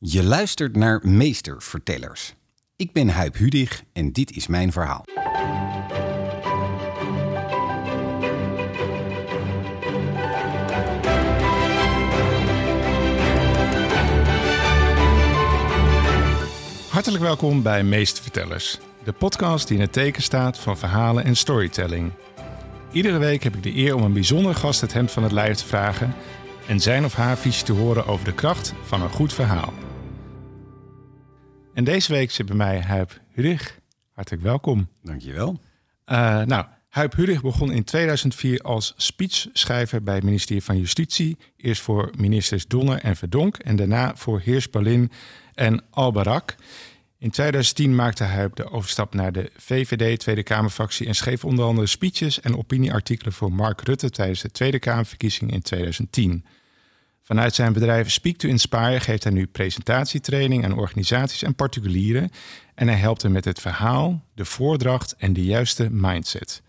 Je luistert naar Meestervertellers. Ik ben Huip Hudig en dit is mijn verhaal. Hartelijk welkom bij Meestervertellers, de podcast die in het teken staat van verhalen en storytelling. Iedere week heb ik de eer om een bijzondere gast het hemd van het lijf te vragen en zijn of haar visie te horen over de kracht van een goed verhaal. En deze week zit bij mij Huip Hurig. Hartelijk welkom. Dankjewel. Uh, nou, Huip Hurig begon in 2004 als speechschrijver bij het ministerie van Justitie. Eerst voor ministers Donner en Verdonk en daarna voor Heers Berlin en Albarak. In 2010 maakte hij de overstap naar de VVD Tweede Kamerfractie en schreef onder andere speeches en opinieartikelen voor Mark Rutte tijdens de Tweede Kamerverkiezing in 2010. Vanuit zijn bedrijf Speak to Inspire geeft hij nu presentatietraining aan organisaties en particulieren en hij helpt hem met het verhaal, de voordracht en de juiste mindset.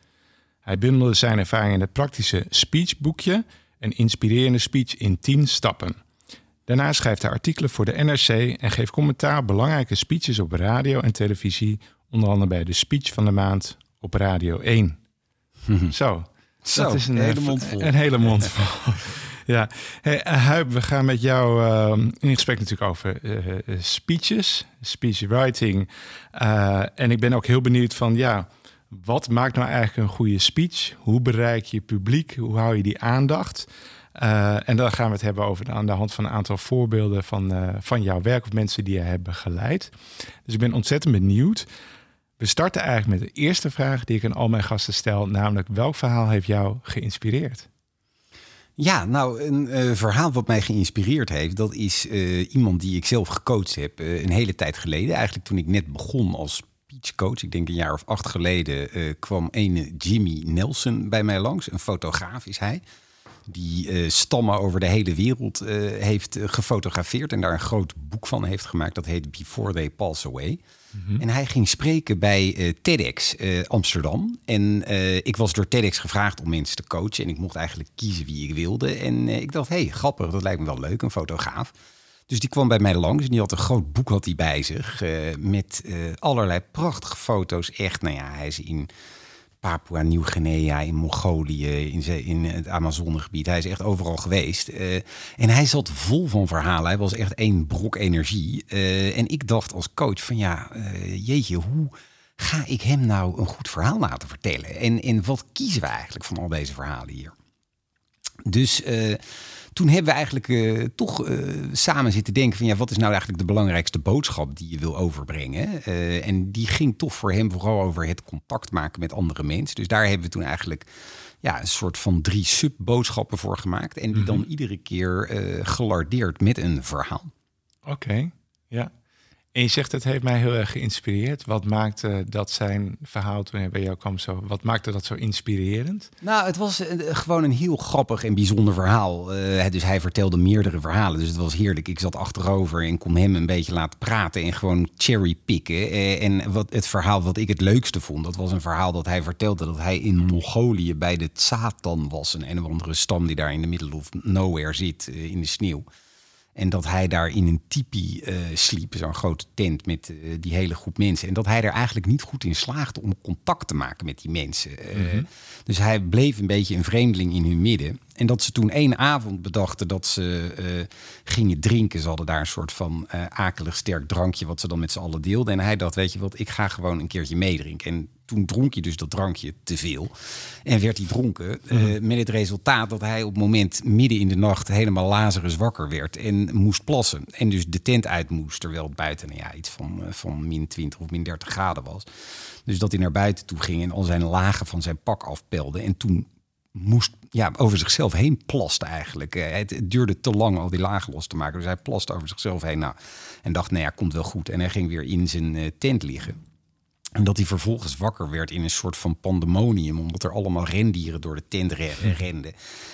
Hij bundelde zijn ervaring in het praktische speechboekje, een inspirerende speech in 10 stappen. Daarna schrijft hij artikelen voor de NRC en geeft commentaar op belangrijke speeches op radio en televisie, onder andere bij de speech van de maand op Radio 1. Zo, Zo, dat is een, een hele mond vol. Een hele mond vol. ja, hey, eh, Huib, we gaan met jou eh, in gesprek natuurlijk over eh, eh, speeches, speechwriting. En ik ben ook heel benieuwd van, ja, wat maakt nou eigenlijk een goede speech? Hoe bereik je publiek? Hoe hou je die aandacht? Uh, en dan gaan we het hebben over aan de hand van een aantal voorbeelden van, uh, van jouw werk of mensen die je hebben geleid. Dus ik ben ontzettend benieuwd. We starten eigenlijk met de eerste vraag die ik aan al mijn gasten stel, namelijk welk verhaal heeft jou geïnspireerd? Ja, nou, een uh, verhaal wat mij geïnspireerd heeft, dat is uh, iemand die ik zelf gecoacht heb uh, een hele tijd geleden. Eigenlijk toen ik net begon als speechcoach, ik denk een jaar of acht geleden, kwam een Jimmy Nelson bij mij langs. Een fotograaf is hij die stammen over de hele wereld heeft gefotografeerd en daar een groot boek van heeft gemaakt. Dat heet Before They Pass Away. -hmm. En hij ging spreken bij TEDx Amsterdam. En ik was door TEDx gevraagd om mensen te coachen. En ik mocht eigenlijk kiezen wie ik wilde. En ik dacht, hé, hey, grappig, dat lijkt me wel leuk, een fotograaf. Dus die kwam bij mij langs en die had een groot boek had hij bij zich. met allerlei prachtige foto's. Echt, nou ja, hij is in Papua Nieuw-Guinea, in Mongolië, in, in het Amazonegebied. Hij is echt overal geweest. Uh, en hij zat vol van verhalen. Hij was echt één brok energie. Uh, en ik dacht als coach van ja, uh, jeetje, hoe ga ik hem nou een goed verhaal laten vertellen? En, en wat kiezen we eigenlijk van al deze verhalen hier? Dus toen hebben we eigenlijk uh, toch uh, samen zitten denken van ja, wat is nou eigenlijk de belangrijkste boodschap die je wil overbrengen? Uh, en die ging toch voor hem vooral over het contact maken met andere mensen. Dus daar hebben we toen eigenlijk ja, een soort van drie subboodschappen voor gemaakt. En die mm -hmm. dan iedere keer gelardeerd met een verhaal. Oké, okay, ja. En je zegt, het heeft mij heel erg geïnspireerd. Wat maakte dat zijn verhaal toen hij bij jou kwam zo... Wat maakte dat zo inspirerend? Nou, het was uh, gewoon een heel grappig en bijzonder verhaal. Uh, dus hij vertelde meerdere verhalen. Dus het was heerlijk. Ik zat achterover en kon hem een beetje laten praten... en gewoon cherrypicken. Uh, en wat, het verhaal wat ik het leukste vond... dat was een verhaal dat hij vertelde... dat hij in Mongolië bij de Tsatan was. Een een of andere stam die daar in de middle of nowhere zit, in de sneeuw. En dat hij daar in een tipi uh, sliep, zo'n grote tent met uh, die hele groep mensen. En dat hij er eigenlijk niet goed in slaagde om contact te maken met die mensen. Uh, mm -hmm. Dus hij bleef een beetje een vreemdeling in hun midden. En dat ze toen één avond bedachten dat ze gingen drinken. Ze hadden daar een soort van akelig sterk drankje wat ze dan met z'n allen deelden. En hij dacht, weet je wat, ik ga gewoon een keertje meedrinken. En toen dronk hij dus dat drankje te veel. En werd hij dronken. Mm. Uh, met het resultaat dat hij op het moment midden in de nacht helemaal Lazarus wakker werd. En moest plassen. En dus de tent uit moest. Terwijl het buiten nou ja, iets van, uh, van min 20 of min 30 graden was. Dus dat hij naar buiten toe ging en al zijn lagen van zijn pak afpelde. En toen moest ja, over zichzelf heen plaste eigenlijk. Het, het, duurde te lang al die lagen los te maken. Dus hij plaste over zichzelf heen. Nou, en dacht, nou ja, komt wel goed. En hij ging weer in zijn tent liggen. En dat hij vervolgens wakker werd in een soort van pandemonium, omdat er allemaal rendieren door de tent renden.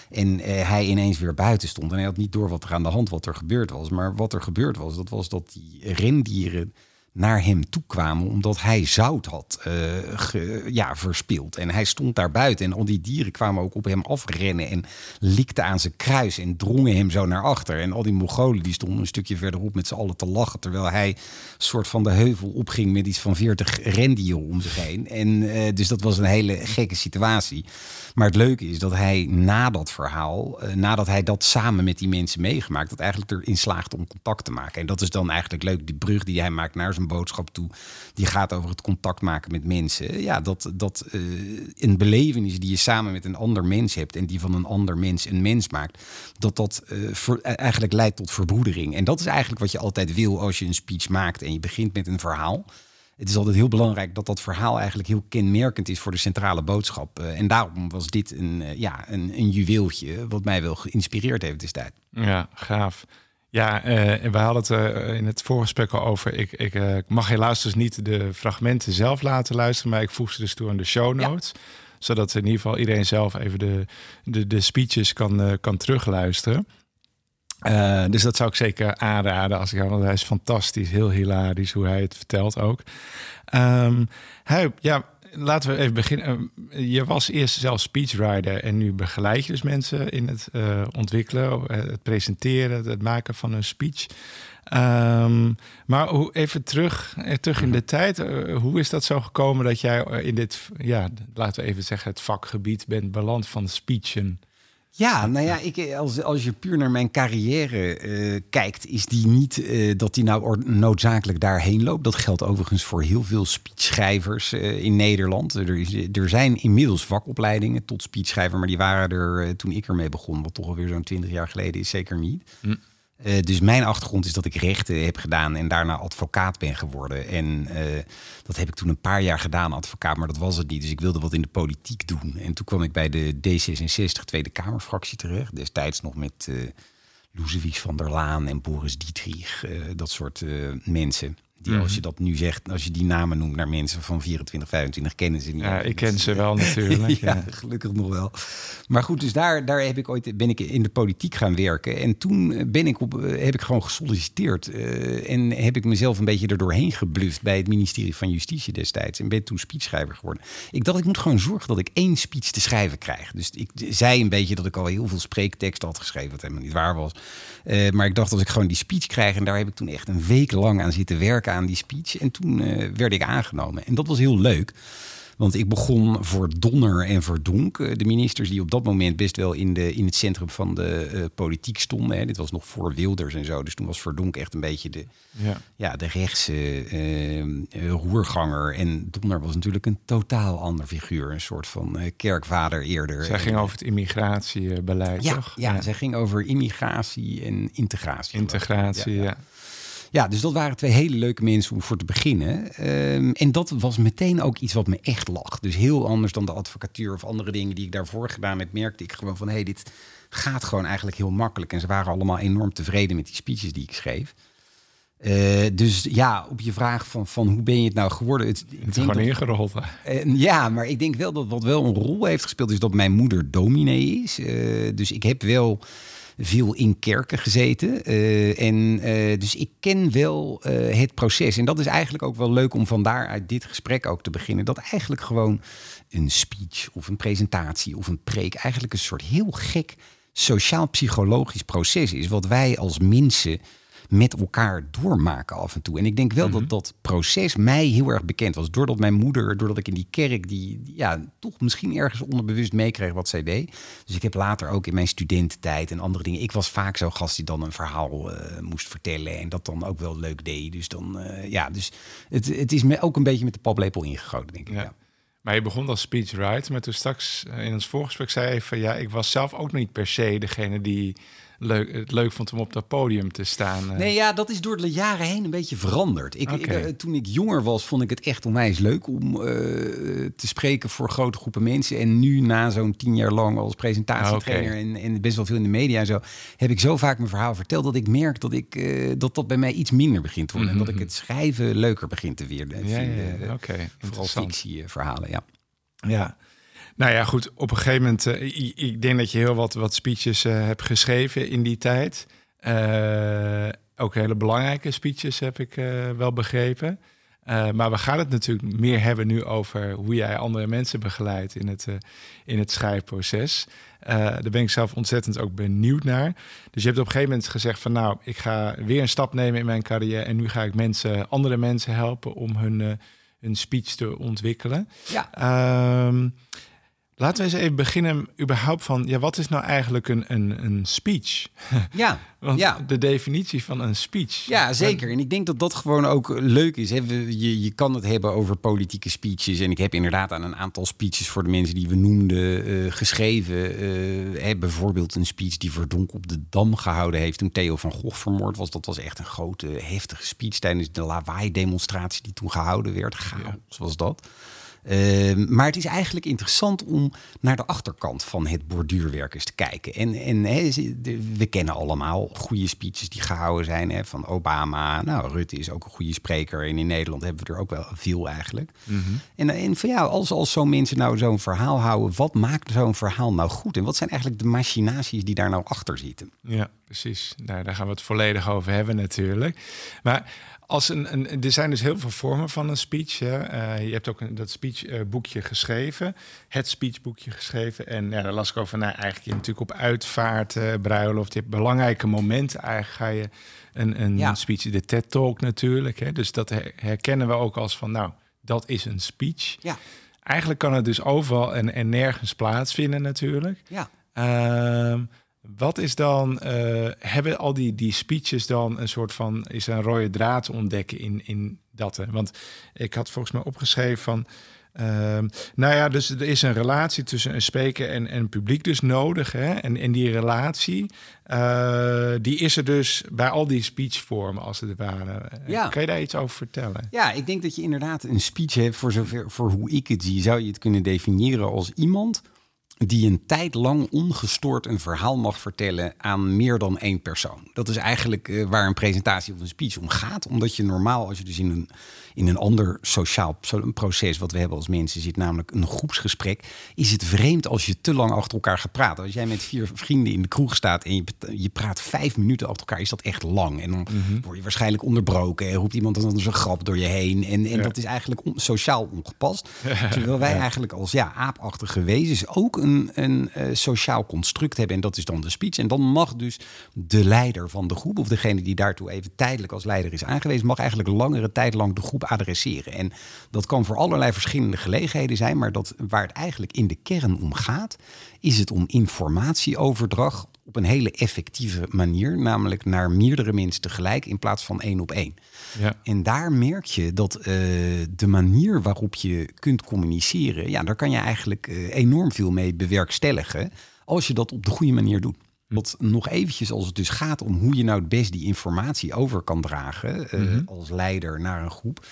En uh, hij ineens weer buiten stond. En hij had niet door wat er aan de hand, wat er gebeurd was. Maar wat er gebeurd was, dat was dat die rendieren naar hem toe kwamen omdat hij zout had uh, ja, verspild. En hij stond daar buiten en al die dieren kwamen ook op hem afrennen en likten aan zijn kruis en drongen hem zo naar achter. En al die Mongolen die stonden een stukje verderop met z'n allen te lachen, terwijl hij soort van de heuvel opging met iets van 40 rendieren om zich heen. En uh, dus dat was een hele gekke situatie. Maar het leuke is dat hij na dat verhaal, uh, nadat hij dat samen met die mensen meegemaakt, dat eigenlijk erin slaagt om contact te maken. En dat is dan eigenlijk leuk, die brug die hij maakt naar zijn boodschap toe, die gaat over het contact maken met mensen. Ja, dat, dat uh, een belevenis die je samen met een ander mens hebt en die van een ander mens een mens maakt, dat dat uh, eigenlijk leidt tot verbroedering. En dat is eigenlijk wat je altijd wil als je een speech maakt en je begint met een verhaal het is altijd heel belangrijk dat dat verhaal eigenlijk heel kenmerkend is voor de centrale boodschap. Uh, en daarom was dit een, ja, een, een juweeltje wat mij wel geïnspireerd heeft destijds. Ja, gaaf. Ja, uh, en we hadden het in het voorgesprek al over. Ik, ik mag helaas dus niet de fragmenten zelf laten luisteren, maar ik voeg ze dus toe aan de show notes. Ja. Zodat in ieder geval iedereen zelf even de, de, de speeches kan, kan terugluisteren. Dus dat zou ik zeker aanraden als ik want hij is fantastisch, heel hilarisch hoe hij het vertelt ook. Um, hij, ja, laten we even beginnen. Je was eerst zelf speechwriter en nu begeleid je dus mensen in het uh, ontwikkelen, het presenteren, het maken van een speech. Um, maar hoe, even terug, terug in de tijd. Uh, hoe is dat zo gekomen dat jij in dit, ja, laten we even zeggen, het vakgebied bent beland van speechen? Ja, nou ja, ik, als, als je puur naar mijn carrière uh, kijkt, is die niet uh, dat die nou noodzakelijk daarheen loopt. Dat geldt overigens voor heel veel speechschrijvers uh, in Nederland. Er, is, er zijn inmiddels vakopleidingen tot speechschrijver, maar die waren er toen ik ermee begon, wat toch alweer zo'n twintig jaar geleden is, zeker niet. Hm. Uh, dus mijn achtergrond is dat ik rechten heb gedaan en daarna advocaat ben geworden. En uh, dat heb ik toen een paar jaar gedaan, advocaat, maar dat was het niet. Dus ik wilde wat in de politiek doen. En toen kwam ik bij de D66 Tweede Kamerfractie terecht. Destijds nog met uh, van der Laan en Boris Dietrich, dat soort mensen. Die, mm. Als je dat nu zegt, als je die namen noemt naar mensen van 24, 25, kennen ze niet. Ja, ik ken ze wel natuurlijk. ja, ja, gelukkig nog wel. Maar goed, dus daar, daar heb ik ooit, ben ik in de politiek gaan werken. En toen ben ik op, heb ik gewoon gesolliciteerd. Uh, en heb ik mezelf een beetje erdoorheen gebluft bij het ministerie van Justitie destijds. En ben toen speechschrijver geworden. Ik dacht, ik moet gewoon zorgen dat ik één speech te schrijven krijg. Dus ik zei een beetje dat ik al heel veel spreekteksten had geschreven, wat helemaal niet waar was. Uh, maar ik dacht, als ik gewoon die speech krijg, en daar heb ik toen echt een week lang aan zitten werken aan die speech. En toen uh, werd ik aangenomen. En dat was heel leuk. Want ik begon voor Donner en voor Donk, de ministers die op dat moment best wel in, de, in het centrum van de uh, politiek stonden. Hè. Dit was nog voor Wilders en zo. Dus toen was Verdonk echt een beetje de, ja. Ja, de rechtse uh, roerganger. En Donner was natuurlijk een totaal ander figuur. Een soort van kerkvader eerder. Zij ging over het immigratiebeleid, ja, toch? Ja, ja, zij ging over immigratie en integratie. Integratie, ja. ja. Ja, dus dat waren twee hele leuke mensen om voor te beginnen. Um, en dat was meteen ook iets wat me echt lag. Dus heel anders dan de advocatuur of andere dingen die ik daarvoor gedaan heb, merkte ik gewoon van hé, hey, dit gaat gewoon eigenlijk heel makkelijk. En ze waren allemaal enorm tevreden met die speeches die ik schreef. Uh, dus ja, op je vraag van, van hoe ben je het nou geworden? Het, het is gewoon ingerold. Uh, ja, maar ik denk wel dat wat wel een rol heeft gespeeld is dat mijn moeder dominee is. Uh, dus ik heb wel veel in kerken gezeten. Uh, en uh, dus ik ken wel uh, het proces. En dat is eigenlijk ook wel leuk om vandaar uit dit gesprek ook te beginnen. Dat eigenlijk gewoon een speech of een presentatie of een preek eigenlijk een soort heel gek sociaal-psychologisch proces is. Wat wij als mensen met elkaar doormaken af en toe. En ik denk wel dat Mhm. dat proces mij heel erg bekend was. Doordat mijn moeder, doordat ik in die kerk, die ja, toch misschien ergens onderbewust meekreeg wat zij deed. Dus ik heb later ook in mijn studententijd en andere dingen. Ik was vaak zo'n gast die dan een verhaal uh, moest vertellen. En dat dan ook wel leuk deed. Dus dan, uh, ja, dus het, het is me ook een beetje met de paplepel ingegoten, denk ik. Ja. Ja. Maar je begon als speechwriter, maar toen straks eh, in ons voorgesprek zei je van ja, ik was zelf ook niet per se degene die leuk, het leuk vond om op dat podium te staan. eh. Nee, ja, dat is door de jaren heen een beetje veranderd. Ik, eh, toen ik jonger was, vond ik het echt onwijs leuk om eh, te spreken voor grote groepen mensen. En nu, na zo'n tien jaar lang als presentatietrainer Oké. en, en best wel veel in de media en zo, heb ik zo vaak mijn verhaal verteld dat ik merk dat ik, dat, dat bij mij iets minder begint te worden. En dat ik het schrijven leuker begin te weer, Mhm. ja, ja, vinden. ja, oké. Vooral fictieverhalen, ja. Ja. Nou ja, goed. Op een gegeven moment, eh, ik, ik denk dat je heel wat, wat speeches eh, hebt geschreven in die tijd. Eh, ook hele belangrijke speeches, heb ik wel begrepen. Maar we gaan het natuurlijk meer hebben nu over hoe jij andere mensen begeleidt in het, in het schrijfproces. daar ben ik zelf ontzettend ook benieuwd naar. Dus je hebt op een gegeven moment gezegd van nou, ik ga weer een stap nemen in mijn carrière en nu ga ik mensen, andere mensen helpen om hun, hun speech te ontwikkelen. Ja. Ehm, Laten we eens even beginnen überhaupt van, ja, wat is nou eigenlijk een, een, een speech? Ja, Want ja. de definitie van een speech. Ja, zeker. En ik denk dat dat gewoon ook leuk is. Je, je kan het hebben over politieke speeches. En ik heb inderdaad aan een aantal speeches voor de mensen die we noemden uh, geschreven. Uh, bijvoorbeeld een speech die Verdonk op de Dam gehouden heeft toen Theo van Gogh vermoord was. Dat was echt een grote, heftige speech tijdens de lawaai-demonstratie die toen gehouden werd. Chaos ja. was dat. Uh, maar het is eigenlijk interessant om naar de achterkant van het borduurwerk eens te kijken. En, en he, we kennen allemaal goede speeches die gehouden zijn he, van Obama. Nou, Rutte is ook een goede spreker. En in Nederland hebben we er ook wel veel eigenlijk. Mm -hmm. En, en van ja, als, als zo'n mensen nou zo'n verhaal houden, wat maakt zo'n verhaal nou goed? En wat zijn eigenlijk de machinaties die daar nou achter zitten? Ja, precies. Nou, daar gaan we het volledig over hebben natuurlijk. Maar als een, een, er zijn dus heel veel vormen van een speech. Hè. Uh, je hebt ook een, dat speechboekje uh, geschreven, het speechboekje geschreven. En ja, daar las ik over, nou, eigenlijk je natuurlijk op uitvaart, uh, bruiloft, je hebt belangrijke momenten. Eigenlijk ga je een, een ja. speech, de TED Talk natuurlijk. Hè. Dus dat herkennen we ook als van, nou, dat is een speech. Ja. Eigenlijk kan het dus overal en, en nergens plaatsvinden natuurlijk. Ja. Ehm, wat is dan, uh, hebben al die, die speeches dan een soort van, is er een rode draad te ontdekken in, in dat? Want ik had volgens mij opgeschreven van, uh, nou ja, dus er is een relatie tussen een spreker en, en publiek dus nodig. Hè? En, en die relatie, uh, die is er dus bij al die speechvormen als het ware. Ja. Kan je daar iets over vertellen? Ja, ik denk dat je inderdaad een speech hebt, voor zover, voor hoe ik het zie, zou je het kunnen definiëren als iemand die een tijd lang ongestoord een verhaal mag vertellen aan meer dan één persoon. Dat is eigenlijk uh, waar een presentatie of een speech om gaat. Omdat je normaal, als je dus in een, in een ander sociaal proces wat we hebben als mensen zit, namelijk een groepsgesprek, is het vreemd als je te lang achter elkaar gaat praten. Als jij met vier vrienden in de kroeg staat en je, je praat vijf minuten achter elkaar, is dat echt lang. En dan mm -hmm. word je waarschijnlijk onderbroken en roept iemand dan een grap door je heen. En, en ja. dat is eigenlijk on, sociaal ongepast. Terwijl wij eigenlijk als ja, aapachtige wezens ook een, een uh, sociaal construct hebben. En dat is dan de speech. En dan mag dus de leider van de groep, of degene die daartoe even tijdelijk als leider is aangewezen, mag eigenlijk langere tijd lang de groep adresseren. En dat kan voor allerlei verschillende gelegenheden zijn. Maar dat, waar het eigenlijk in de kern om gaat, is het om informatieoverdracht op een hele effectieve manier. Namelijk naar meerdere mensen tegelijk in plaats van één op één. Ja. En daar merk je dat uh, de manier waarop je kunt communiceren, ja, daar kan je eigenlijk uh, enorm veel mee bewerkstelligen. Als je dat op de goede manier doet. Wat nog eventjes als het dus gaat om hoe je nou het best die informatie over kan dragen uh, mm-hmm. als leider naar een groep.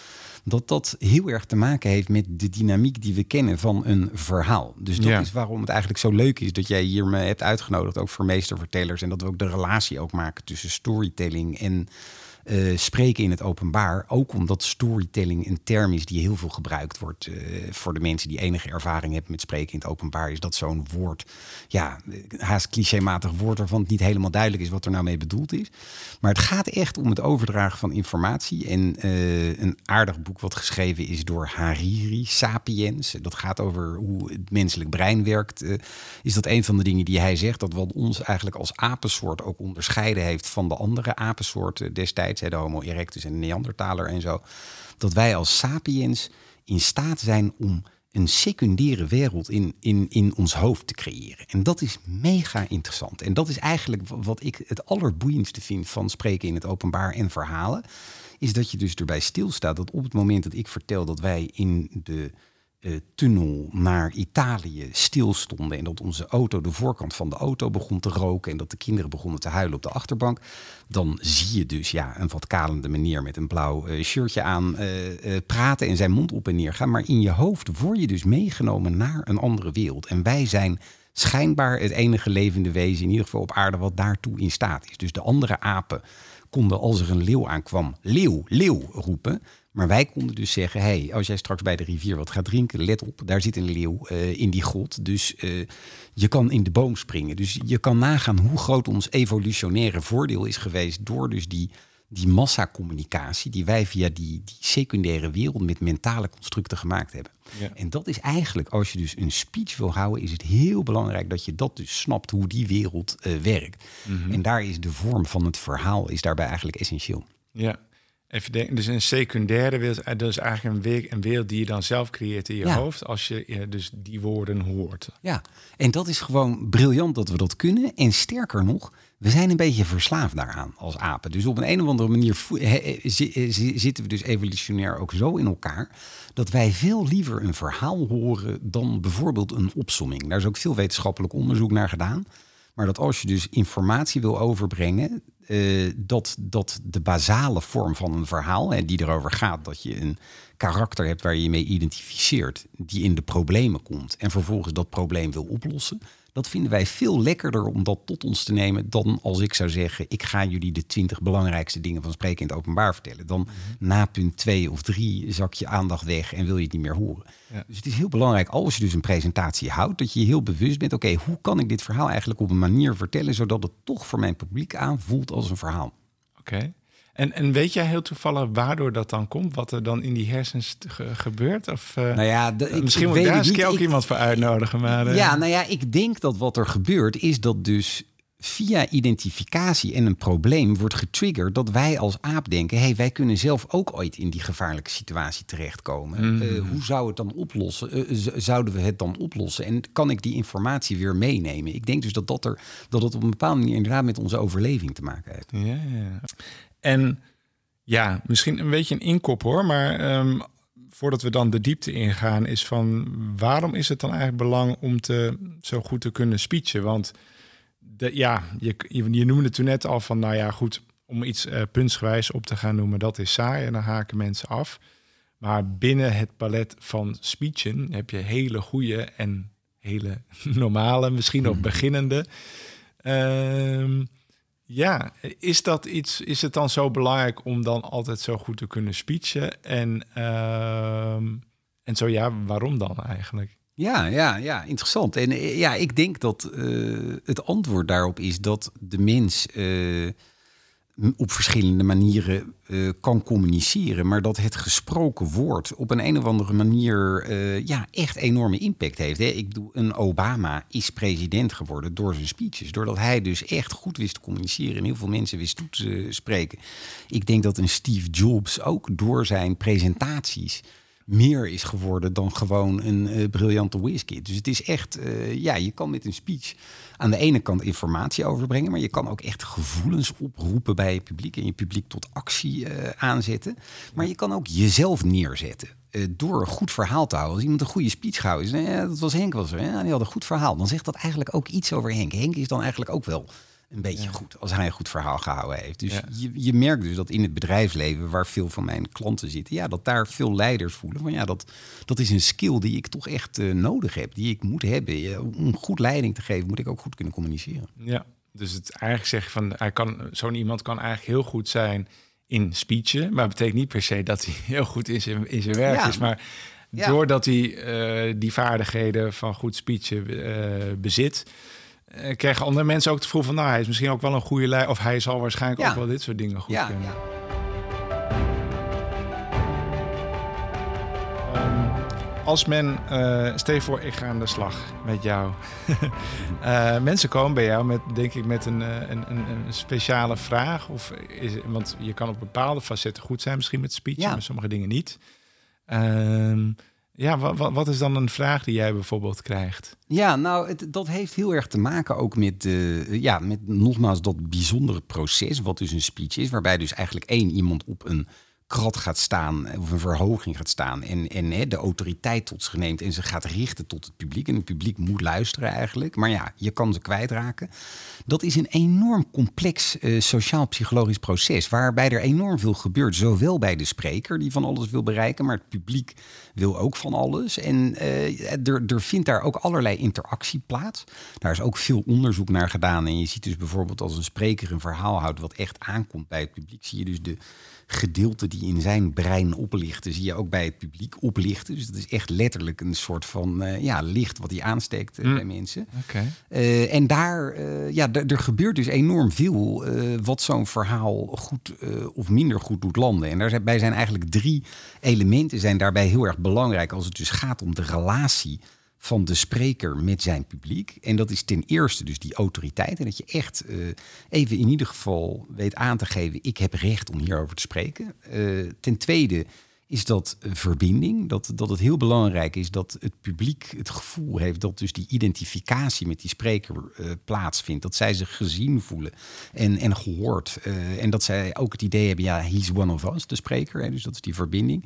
Dat dat heel erg te maken heeft met de dynamiek die we kennen van een verhaal. Dus dat Ja. is waarom het eigenlijk zo leuk is dat jij hier me hebt uitgenodigd, ook voor meestervertellers. En dat we ook de relatie ook maken tussen storytelling en eh, spreken in het openbaar. Ook omdat storytelling een term is die heel veel gebruikt wordt. eh, voor de mensen die enige ervaring hebben met spreken in het openbaar. Is dat zo'n woord, ja, haast clichématig woord waarvan het niet helemaal duidelijk is wat er nou mee bedoeld is. Maar het gaat echt om het overdragen van informatie. En eh, een aardig boek wat geschreven is door Hariri, Sapiens. Dat gaat over hoe het menselijk brein werkt. is dat een van de dingen die hij zegt. Dat wat ons eigenlijk als apensoort ook onderscheiden heeft van de andere apensoorten destijds. Hè, De Homo erectus en de Neandertaler en zo. Dat wij als sapiens in staat zijn om een secundaire wereld in, in, in ons hoofd te creëren. En dat is mega interessant. En dat is eigenlijk wat ik het allerboeiendste vind van spreken in het openbaar en verhalen. Is dat je dus erbij stilstaat dat op het moment dat ik vertel dat wij in de eh, tunnel naar Italië stilstonden. En dat onze auto, de voorkant van de auto begon te roken. En dat de kinderen begonnen te huilen op de achterbank. Dan zie je dus ja, een wat kalende meneer met een blauw eh, shirtje aan eh, praten en zijn mond op en neer gaan. Maar in je hoofd word je dus meegenomen naar een andere wereld. En wij zijn schijnbaar het enige levende wezen, in ieder geval op aarde, wat daartoe in staat is. Dus de andere apen konden als er een leeuw aankwam, leeuw, leeuw roepen. Maar wij konden dus zeggen, hey, als jij straks bij de rivier wat gaat drinken, let op, daar zit een leeuw eh, in die grot. Dus eh, je kan in de boom springen. Dus je kan nagaan hoe groot ons evolutionaire voordeel is geweest door dus die die massacommunicatie die wij via die, die secundaire wereld met mentale constructen gemaakt hebben. Ja. En dat is eigenlijk, als je dus een speech wil houden, is het heel belangrijk dat je dat dus snapt hoe die wereld eh, werkt. En daar is de vorm van het verhaal is daarbij eigenlijk essentieel. Ja. Even denken, dus een secundaire wereld, eh, dat is eigenlijk een wereld, een wereld die je dan zelf creëert in je Ja. hoofd, als je eh, dus die woorden hoort. Ja, en dat is gewoon briljant dat we dat kunnen. En sterker nog, we zijn een beetje verslaafd daaraan als apen. Dus op een, een of andere manier eh, zi- zitten we dus evolutionair ook zo in elkaar... dat wij veel liever een verhaal horen dan bijvoorbeeld een opsomming. Daar is ook veel wetenschappelijk onderzoek naar gedaan. Maar dat als je dus informatie wil overbrengen... eh, dat, dat de basale vorm van een verhaal, hè, die erover gaat dat je een karakter hebt waar je je mee identificeert, die in de problemen komt en vervolgens dat probleem wil oplossen, dat vinden wij veel lekkerder om dat tot ons te nemen dan als ik zou zeggen, ik ga jullie de twintig belangrijkste dingen van spreken in het openbaar vertellen. Dan na punt twee of drie zak je aandacht weg en wil je het niet meer horen. Ja. Dus het is heel belangrijk als je dus een presentatie houdt, dat je je heel bewust bent, oké, hoe kan ik dit verhaal eigenlijk op een manier vertellen, zodat het toch voor mijn publiek aanvoelt als een verhaal. Oké. En, en weet jij heel toevallig waardoor dat dan komt? Wat er dan in die hersens ge- gebeurt? Of, eh, Nou ja, de- ik- misschien moet weet ik daar eens ook iemand voor uitnodigen. Maar, eh, Ja, nou ja, ik denk dat wat er gebeurt is dat dus via identificatie en een probleem wordt getriggerd dat wij als aap denken: hé, hey, wij kunnen zelf ook ooit in die gevaarlijke situatie terechtkomen. Eh, hoe zou het dan oplossen? Eh, zouden we het dan oplossen? En kan ik die informatie weer meenemen? Ik denk dus dat, dat, er, dat het op een bepaalde manier inderdaad met onze overleving te maken heeft. Ja, ja. En ja, misschien een beetje een inkop hoor, maar ehm, voordat we dan de diepte ingaan, is van waarom is het dan eigenlijk belang om te, zo goed te kunnen speechen? Want de, ja, je, je, je noemde het toen net al van, nou ja, goed, om iets eh puntsgewijs op te gaan noemen, dat is saai en dan haken mensen af. Maar binnen het palet van speechen heb je hele goede en hele normale, misschien ook beginnende. Ehm, ja, is dat iets? Is het dan zo belangrijk om dan altijd zo goed te kunnen speechen? En, ehm, en zo ja, waarom dan eigenlijk? Ja, ja, ja, interessant. En eh, ja, ik denk dat eh, het antwoord daarop is dat de mens eh, op verschillende manieren eh, kan communiceren, maar dat het gesproken woord op een, een of andere manier eh, ja, echt enorme impact heeft. Hè. Ik bedoel, een Obama is president geworden door zijn speeches, doordat hij dus echt goed wist te communiceren en heel veel mensen wist toe te spreken. Ik denk dat een Steve Jobs ook door zijn presentaties meer is geworden dan gewoon een eh, briljante whisky. Dus het is echt, ja, je kan met een speech aan de ene kant informatie overbrengen, maar je kan ook echt gevoelens oproepen bij je publiek en je publiek tot actie eh, aanzetten. Maar je kan ook jezelf neerzetten. eh, door een goed verhaal te houden. Als iemand een goede speech gehouden is, ja, dat was Henk was ja, die had een goed verhaal. Dan zegt dat eigenlijk ook iets over Henk. Henk is dan eigenlijk ook wel een beetje goed als hij een goed verhaal gehouden heeft. Dus Ja. je, je merkt dus dat in het bedrijfsleven, waar veel van mijn klanten zitten, ja, dat daar veel leiders voelen van ja, dat, dat is een skill die ik toch echt eh, nodig heb, die ik moet hebben. Om goed leiding te geven, moet ik ook goed kunnen communiceren. Ja, dus het eigenlijk zeg je van, hij kan, zo'n iemand kan eigenlijk heel goed zijn in speechen, maar betekent niet per se dat hij heel goed in zijn, in zijn werk Ja. is. Maar Ja. doordat hij eh, die vaardigheden van goed speechen eh, bezit, krijgen andere mensen ook het gevoel van, nou, hij is misschien ook wel een goede leider, of hij zal waarschijnlijk Ja. ook wel dit soort dingen goed Ja, kunnen. ja. Als men, eh stel je voor, ik ga aan de slag met jou. Eh, mensen komen bij jou met, denk ik, met een, eh, een, een, een speciale vraag. Of is, want je kan op bepaalde facetten goed zijn, misschien met speech, maar sommige dingen niet. Ehm, ja, wat, wat, is dan een vraag die jij bijvoorbeeld krijgt? Ja, nou, het, dat heeft heel erg te maken ook met, ja, met nogmaals dat bijzondere proces, wat dus een speech is, waarbij dus eigenlijk één iemand op een krat gaat staan of een verhoging gaat staan en, en hè, de autoriteit tot zich neemt en ze gaat richten tot het publiek. En het publiek moet luisteren eigenlijk, maar ja, je kan ze kwijtraken. Dat is een enorm complex eh, sociaal-psychologisch proces, waarbij er enorm veel gebeurt, zowel bij de spreker die van alles wil bereiken, maar het publiek wil ook van alles. En eh, er, er vindt daar ook allerlei interactie plaats. Daar is ook veel onderzoek naar gedaan. En je ziet dus bijvoorbeeld als een spreker een verhaal houdt wat echt aankomt bij het publiek, zie je dus de gedeelte die in zijn brein oplichten, zie je ook bij het publiek oplichten. Dus dat is echt letterlijk een soort van uh, ja, licht wat hij aansteekt uh, bij mensen. Okay. Uh, en daar, ja, er gebeurt dus enorm veel wat zo'n verhaal goed of minder goed doet landen. En daarbij zijn eigenlijk drie elementen zijn daarbij heel erg belangrijk als het dus gaat om de relatie van de spreker met zijn publiek. En dat is ten eerste dus die autoriteit. En dat je echt uh, even in ieder geval weet aan te geven... ik heb recht om hierover te spreken. Uh, ten tweede is dat verbinding. Dat, dat het heel belangrijk is dat het publiek het gevoel heeft... dat dus die identificatie met die spreker plaatsvindt. Dat zij zich gezien voelen en, en gehoord. en dat zij ook het idee hebben, ja, he's one of us, de spreker. Hè, dus dat is die verbinding.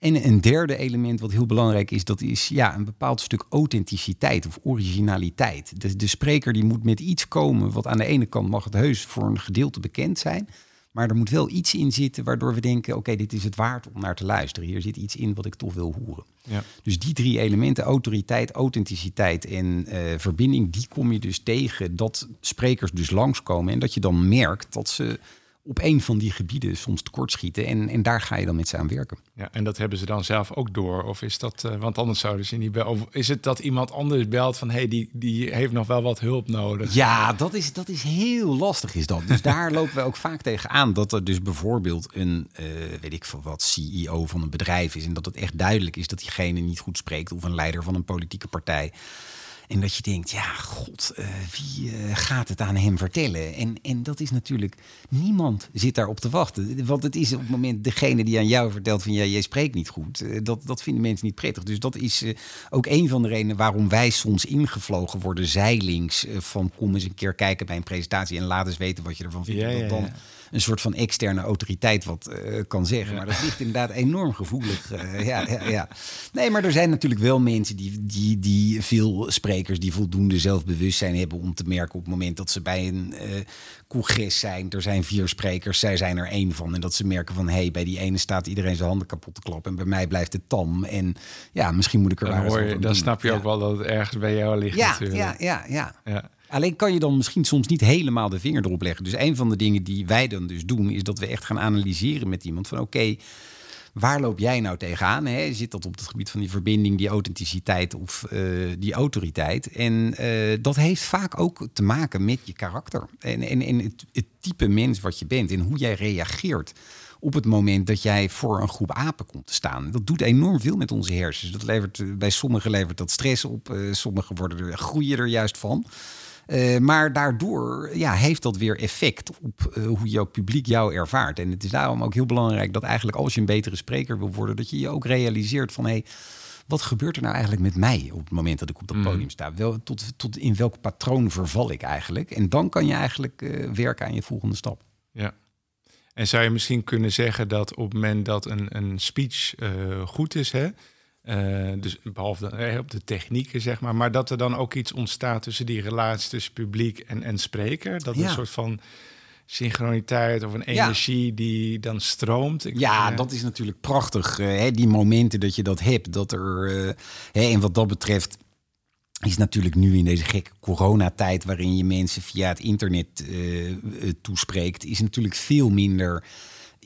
En een derde element wat heel belangrijk is, dat is ja, een bepaald stuk authenticiteit of originaliteit. De, de spreker die moet met iets komen wat aan de ene kant mag het heus voor een gedeelte bekend zijn. Maar er moet wel iets in zitten waardoor we denken: oké, dit is het waard om naar te luisteren. Hier zit iets in wat ik toch wil horen. Ja. Dus die drie elementen, autoriteit, authenticiteit en uh, verbinding, die kom je dus tegen dat sprekers dus langskomen. En dat je dan merkt dat ze op een van die gebieden soms tekortschieten. En, en daar ga je dan met ze aan werken. Ja, en dat hebben ze dan zelf ook door? Of is dat, uh, want anders zouden ze niet bellen. Of is het dat iemand anders belt van hé, hey, die, die heeft nog wel wat hulp nodig? Ja, dat is, dat is heel lastig, is dat. Dus daar lopen we ook vaak tegen aan dat er dus bijvoorbeeld een, uh, weet ik veel wat, CEO van een bedrijf is. En dat het echt duidelijk is dat diegene niet goed spreekt. Of een leider van een politieke partij. En dat je denkt, ja, god, uh, wie uh, gaat het aan hem vertellen? En, en dat is natuurlijk, niemand zit daarop te wachten. Want het is op het moment degene die aan jou vertelt van, ja, jij spreekt niet goed. Uh, dat, dat vinden mensen niet prettig. Dus dat is ook een van de redenen waarom wij soms ingevlogen worden, zijlings, van kom eens een keer kijken bij een presentatie en laat eens weten wat je ervan vindt. Ja, ja, ja. Een soort van externe autoriteit wat uh, kan zeggen. Maar dat ligt inderdaad enorm gevoelig. Uh, ja, ja, ja, Nee, maar er zijn natuurlijk wel mensen die, die, die veel sprekers die voldoende zelfbewustzijn hebben om te merken op het moment dat ze bij een uh, congres zijn. Er zijn vier sprekers, zij zijn er één van. En dat ze merken van hé, hey, bij die ene staat iedereen zijn handen kapot te klappen. En bij mij blijft het tam. En ja, misschien moet ik er dan, hoor je, dan snap je ja. ook wel dat het ergens bij jou ligt. Ja, natuurlijk. ja, ja, ja. ja. Alleen kan je dan misschien soms niet helemaal de vinger erop leggen. Dus een van de dingen die wij dan dus doen, is dat we echt gaan analyseren met iemand van oké, waar loop jij nou tegenaan? Hè? Zit dat op het gebied van die verbinding, die authenticiteit of uh, die autoriteit? En uh, dat heeft vaak ook te maken met je karakter en, en, en het, het type mens wat je bent en hoe jij reageert op het moment dat jij voor een groep apen komt te staan. Dat doet enorm veel met onze hersens. Dat levert, bij sommigen levert dat stress op, uh, sommigen worden er, groeien er juist van. Uh, maar daardoor ja, heeft dat weer effect op uh, hoe jouw publiek jou ervaart. En het is daarom ook heel belangrijk dat eigenlijk als je een betere spreker wil worden, dat je je ook realiseert van hé, hey, wat gebeurt er nou eigenlijk met mij op het moment dat ik op dat mm. podium sta? Wel, tot, tot in welk patroon verval ik eigenlijk? En dan kan je eigenlijk uh, werken aan je volgende stap. Ja. En zou je misschien kunnen zeggen dat op het moment dat een, een speech goed is, hè, uh, dus behalve de, op de technieken, zeg maar. Maar dat er dan ook iets ontstaat tussen die relatie tussen publiek en, en spreker. Dat ja. een soort van synchroniteit of een energie ja. die dan stroomt. Ik, ja, uh, dat is natuurlijk prachtig. Uh, hè, die momenten dat je dat hebt. Dat er, hè, en wat dat betreft is natuurlijk nu in deze gekke coronatijd... waarin je mensen via het internet toespreekt... is natuurlijk veel minder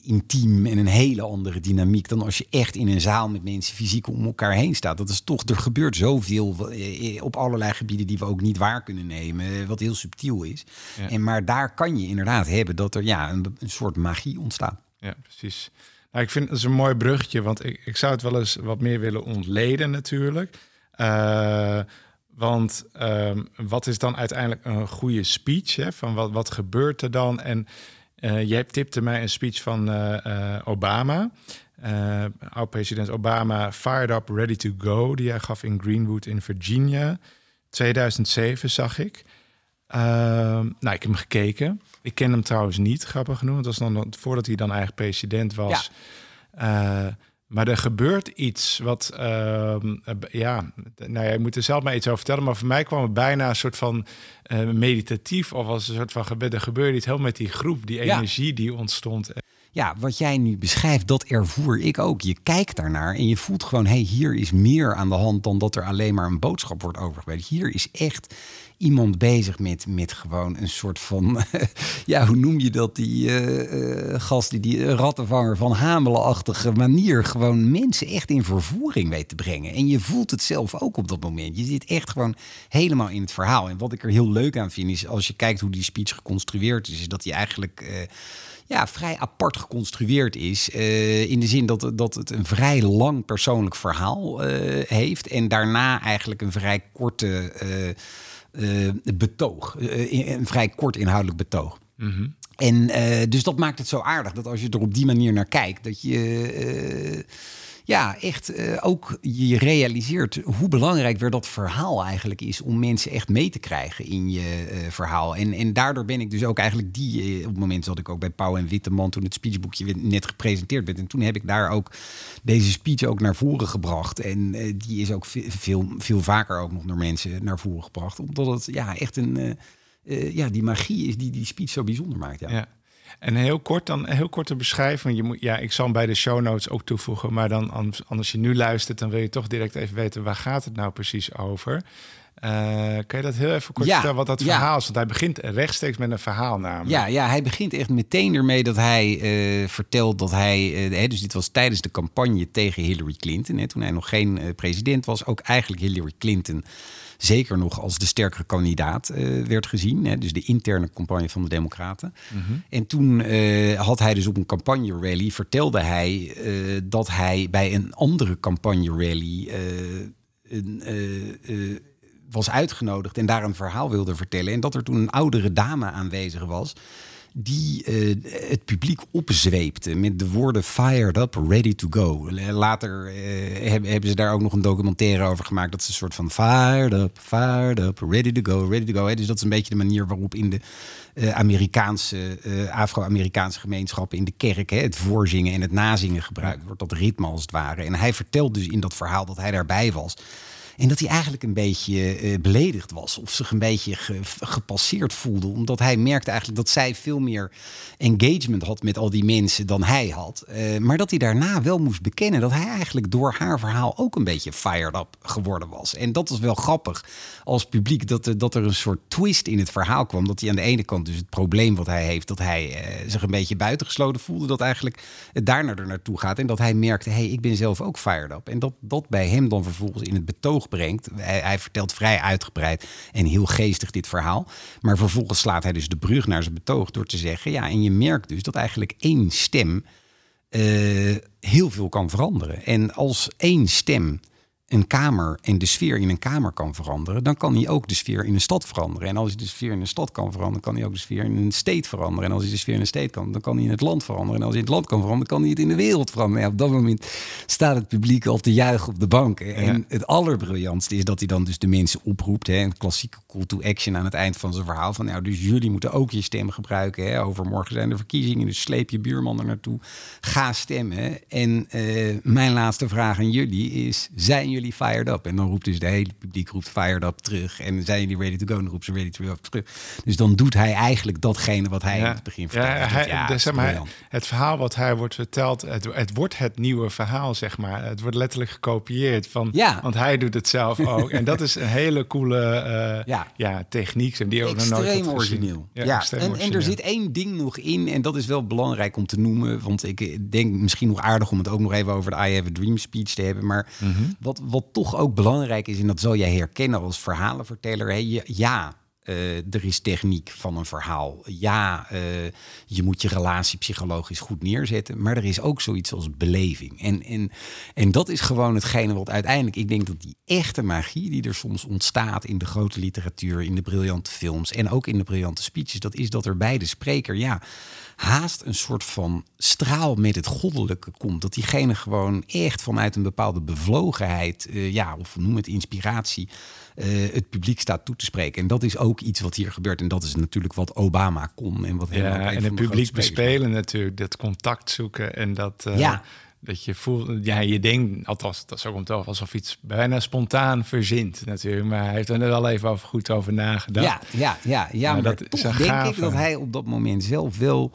intiem en een hele andere dynamiek dan als je echt in een zaal met mensen fysiek om elkaar heen staat. Dat is toch, er gebeurt zoveel eh, op allerlei gebieden die we ook niet waar kunnen nemen, wat heel subtiel is. Ja. En maar daar kan je inderdaad hebben dat er ja, een, een soort magie ontstaat. Ja, precies. Nou, ik vind het een mooi bruggetje, want ik, ik zou het wel eens wat meer willen ontleden natuurlijk. Uh, want um, wat is dan uiteindelijk een goede speech? Hè? Van wat, wat gebeurt er dan? En uh, jij tipte mij een speech van uh, uh, Obama. Oud-president Obama, Fired Up, Ready to Go, die hij gaf in Greenwood in Virginia. 2007 zag ik. nou, ik heb hem gekeken. Ik ken hem trouwens niet, grappig genoeg. Dat was dan voordat hij dan eigenlijk president was. Ja. Maar er gebeurt iets wat, uh, ja, nou ja, je moet er zelf maar iets over vertellen. Maar voor mij kwam het bijna een soort van uh, meditatief of als een soort van gebed. Er gebeurde iets heel met die groep, die energie ja. die ontstond. Ja, wat jij nu beschrijft, dat ervoer ik ook. Je kijkt daarnaar en je voelt gewoon, hé, hey, hier is meer aan de hand dan dat er alleen maar een boodschap wordt overgebracht. Hier is echt iemand bezig met, met gewoon een soort van, ja, hoe noem je dat, die uh, uh, gast, die, die rattenvanger van Hamelen-achtige manier, gewoon mensen echt in vervoering weet te brengen. En je voelt het zelf ook op dat moment. Je zit echt gewoon helemaal in het verhaal. En wat ik er heel leuk aan vind, is als je kijkt hoe die speech geconstrueerd is, is dat hij eigenlijk... Uh, ja, vrij apart geconstrueerd is. Uh, in de zin dat, dat het een vrij lang persoonlijk verhaal uh, heeft. En daarna eigenlijk een vrij korte uh, betoog. een vrij kort inhoudelijk betoog. Mm -hmm. En dus dat maakt het zo aardig dat als je er op die manier naar kijkt, dat je ja, echt uh, ook je realiseert hoe belangrijk weer dat verhaal eigenlijk is om mensen echt mee te krijgen in je uh, verhaal. En, en daardoor ben ik dus ook eigenlijk die, uh, op het moment zat ik ook bij Pauw en Witteman toen het speechboekje net gepresenteerd werd. En toen heb ik daar ook deze speech ook naar voren gebracht. En die is ook veel, veel vaker ook nog door mensen naar voren gebracht. Omdat het ja, echt een, ja, die magie is die die speech zo bijzonder maakt. ja. ja. En heel kort dan, heel kort te beschrijven. Je moet, ja, ik zal hem bij de show notes ook toevoegen. Maar dan, anders je nu luistert, dan wil je toch direct even weten waar gaat het nou precies over. Uh, kan je dat heel even kort ja, vertellen wat dat verhaal is? Want hij begint rechtstreeks met een verhaal namelijk. Ja, ja hij begint echt meteen ermee dat hij uh, vertelt dat hij... Uh, dus dit was tijdens de campagne tegen Hillary Clinton. Hè, toen hij nog geen president was. Ook eigenlijk Hillary Clinton zeker nog als de sterkere kandidaat uh, werd gezien. Hè, dus de interne campagne van de Democraten. Mm -hmm. En toen uh, had hij dus op een campagne rally, vertelde hij uh, dat hij bij een andere campagne rally was uitgenodigd en daar een verhaal wilde vertellen. En dat er toen een oudere dame aanwezig was die uh, het publiek opzweepte met de woorden fired up, ready to go. Later uh, hebben ze daar ook nog een documentaire over gemaakt. Dat ze een soort van fired up, fired up, ready to go, ready to go. Dus dat is een beetje de manier waarop in de uh, Amerikaanse, Afro-Amerikaanse gemeenschappen in de kerk hè, het voorzingen en het nazingen gebruikt wordt. Dat ritme als het ware. En hij vertelt dus in dat verhaal dat hij daarbij was. En dat hij eigenlijk een beetje uh, beledigd was. Of zich een beetje ge, gepasseerd voelde. Omdat hij merkte eigenlijk dat zij veel meer engagement had met al die mensen dan hij had. Uh, maar dat hij daarna wel moest bekennen dat hij eigenlijk door haar verhaal ook een beetje fired up geworden was. En dat was wel grappig als publiek. Dat, dat er een soort twist in het verhaal kwam. Dat hij aan de ene kant dus het probleem wat hij heeft. Dat hij uh, zich een beetje buitengesloten voelde. Dat eigenlijk het daarna er naartoe gaat. En dat hij merkte, hé, hey, ik ben zelf ook fired up. En dat dat bij hem dan vervolgens in het betoog brengt. Hij, hij, vertelt vrij uitgebreid en heel geestig dit verhaal. Maar vervolgens slaat hij dus de brug naar zijn betoog door te zeggen: ja, en je merkt dus dat eigenlijk één stem uh, heel veel kan veranderen. En als één stem een kamer en de sfeer in een kamer kan veranderen, dan kan hij ook de sfeer in een stad veranderen. En als hij de sfeer in een stad kan veranderen, kan hij ook de sfeer in een state veranderen. En als hij de sfeer in een state kan, dan kan hij in het land veranderen. En als hij in het land kan veranderen, kan hij het in de wereld veranderen. Op dat moment staat het publiek al te juichen op de banken. En ja. het allerbriljantste is dat hij dan dus de mensen oproept. Hè, een klassieke call to action aan het eind van zijn verhaal. Van nou, dus jullie moeten ook je stem gebruiken. Hè. Overmorgen zijn de verkiezingen, dus sleep je buurman er naartoe. Ga stemmen. En uh, mijn laatste vraag aan jullie is, zijn jullie fired up? En dan roept dus de hele publiek roept fired up terug. En zijn jullie ready to go? Dan roept ze ready to go terug. Dus dan doet hij eigenlijk datgene wat hij ja. in het begin vertelde. Ja, hij, ja, dus, zeg maar, het verhaal wat hij wordt verteld, het, het wordt het nieuwe verhaal, zeg maar. Het wordt letterlijk gekopieerd van, ja. want hij doet het zelf ook. en dat is een hele coole uh, ja. Ja, techniek. Die ook extreem nog nooit origineel. Ja, ja. extreem en, origineel. en er zit één ding nog in, en dat is wel belangrijk om te noemen. Want ik denk misschien nog aardig om het ook nog even over de I Have a Dream speech te hebben. Maar mm-hmm. wat, wat toch ook belangrijk is, en dat zal jij herkennen als verhalenverteller. Hè, ja, uh, er is techniek van een verhaal. Ja, uh, je moet je relatie psychologisch goed neerzetten. Maar er is ook zoiets als beleving. En, en, en dat is gewoon hetgene wat uiteindelijk... Ik denk dat die echte magie die er soms ontstaat... in de grote literatuur, in de briljante films... en ook in de briljante speeches... dat is dat er bij de spreker... ja haast een soort van straal met het goddelijke komt. Dat diegene gewoon echt vanuit een bepaalde bevlogenheid, uh, ja, of noem het inspiratie, uh, het publiek staat toe te spreken. En dat is ook iets wat hier gebeurt. En dat is natuurlijk wat Obama kon. En wat ja, en het publiek bespelen natuurlijk, dat contact zoeken en dat. Uh, ja. Dat je voelt, ja, je denkt, althans, dat zo komt het alsof iets bijna spontaan verzint natuurlijk. Maar hij heeft er wel even over, goed over nagedacht. Ja, ja, ja, ja maar, maar dat toch denk ik dat hij op dat moment zelf wel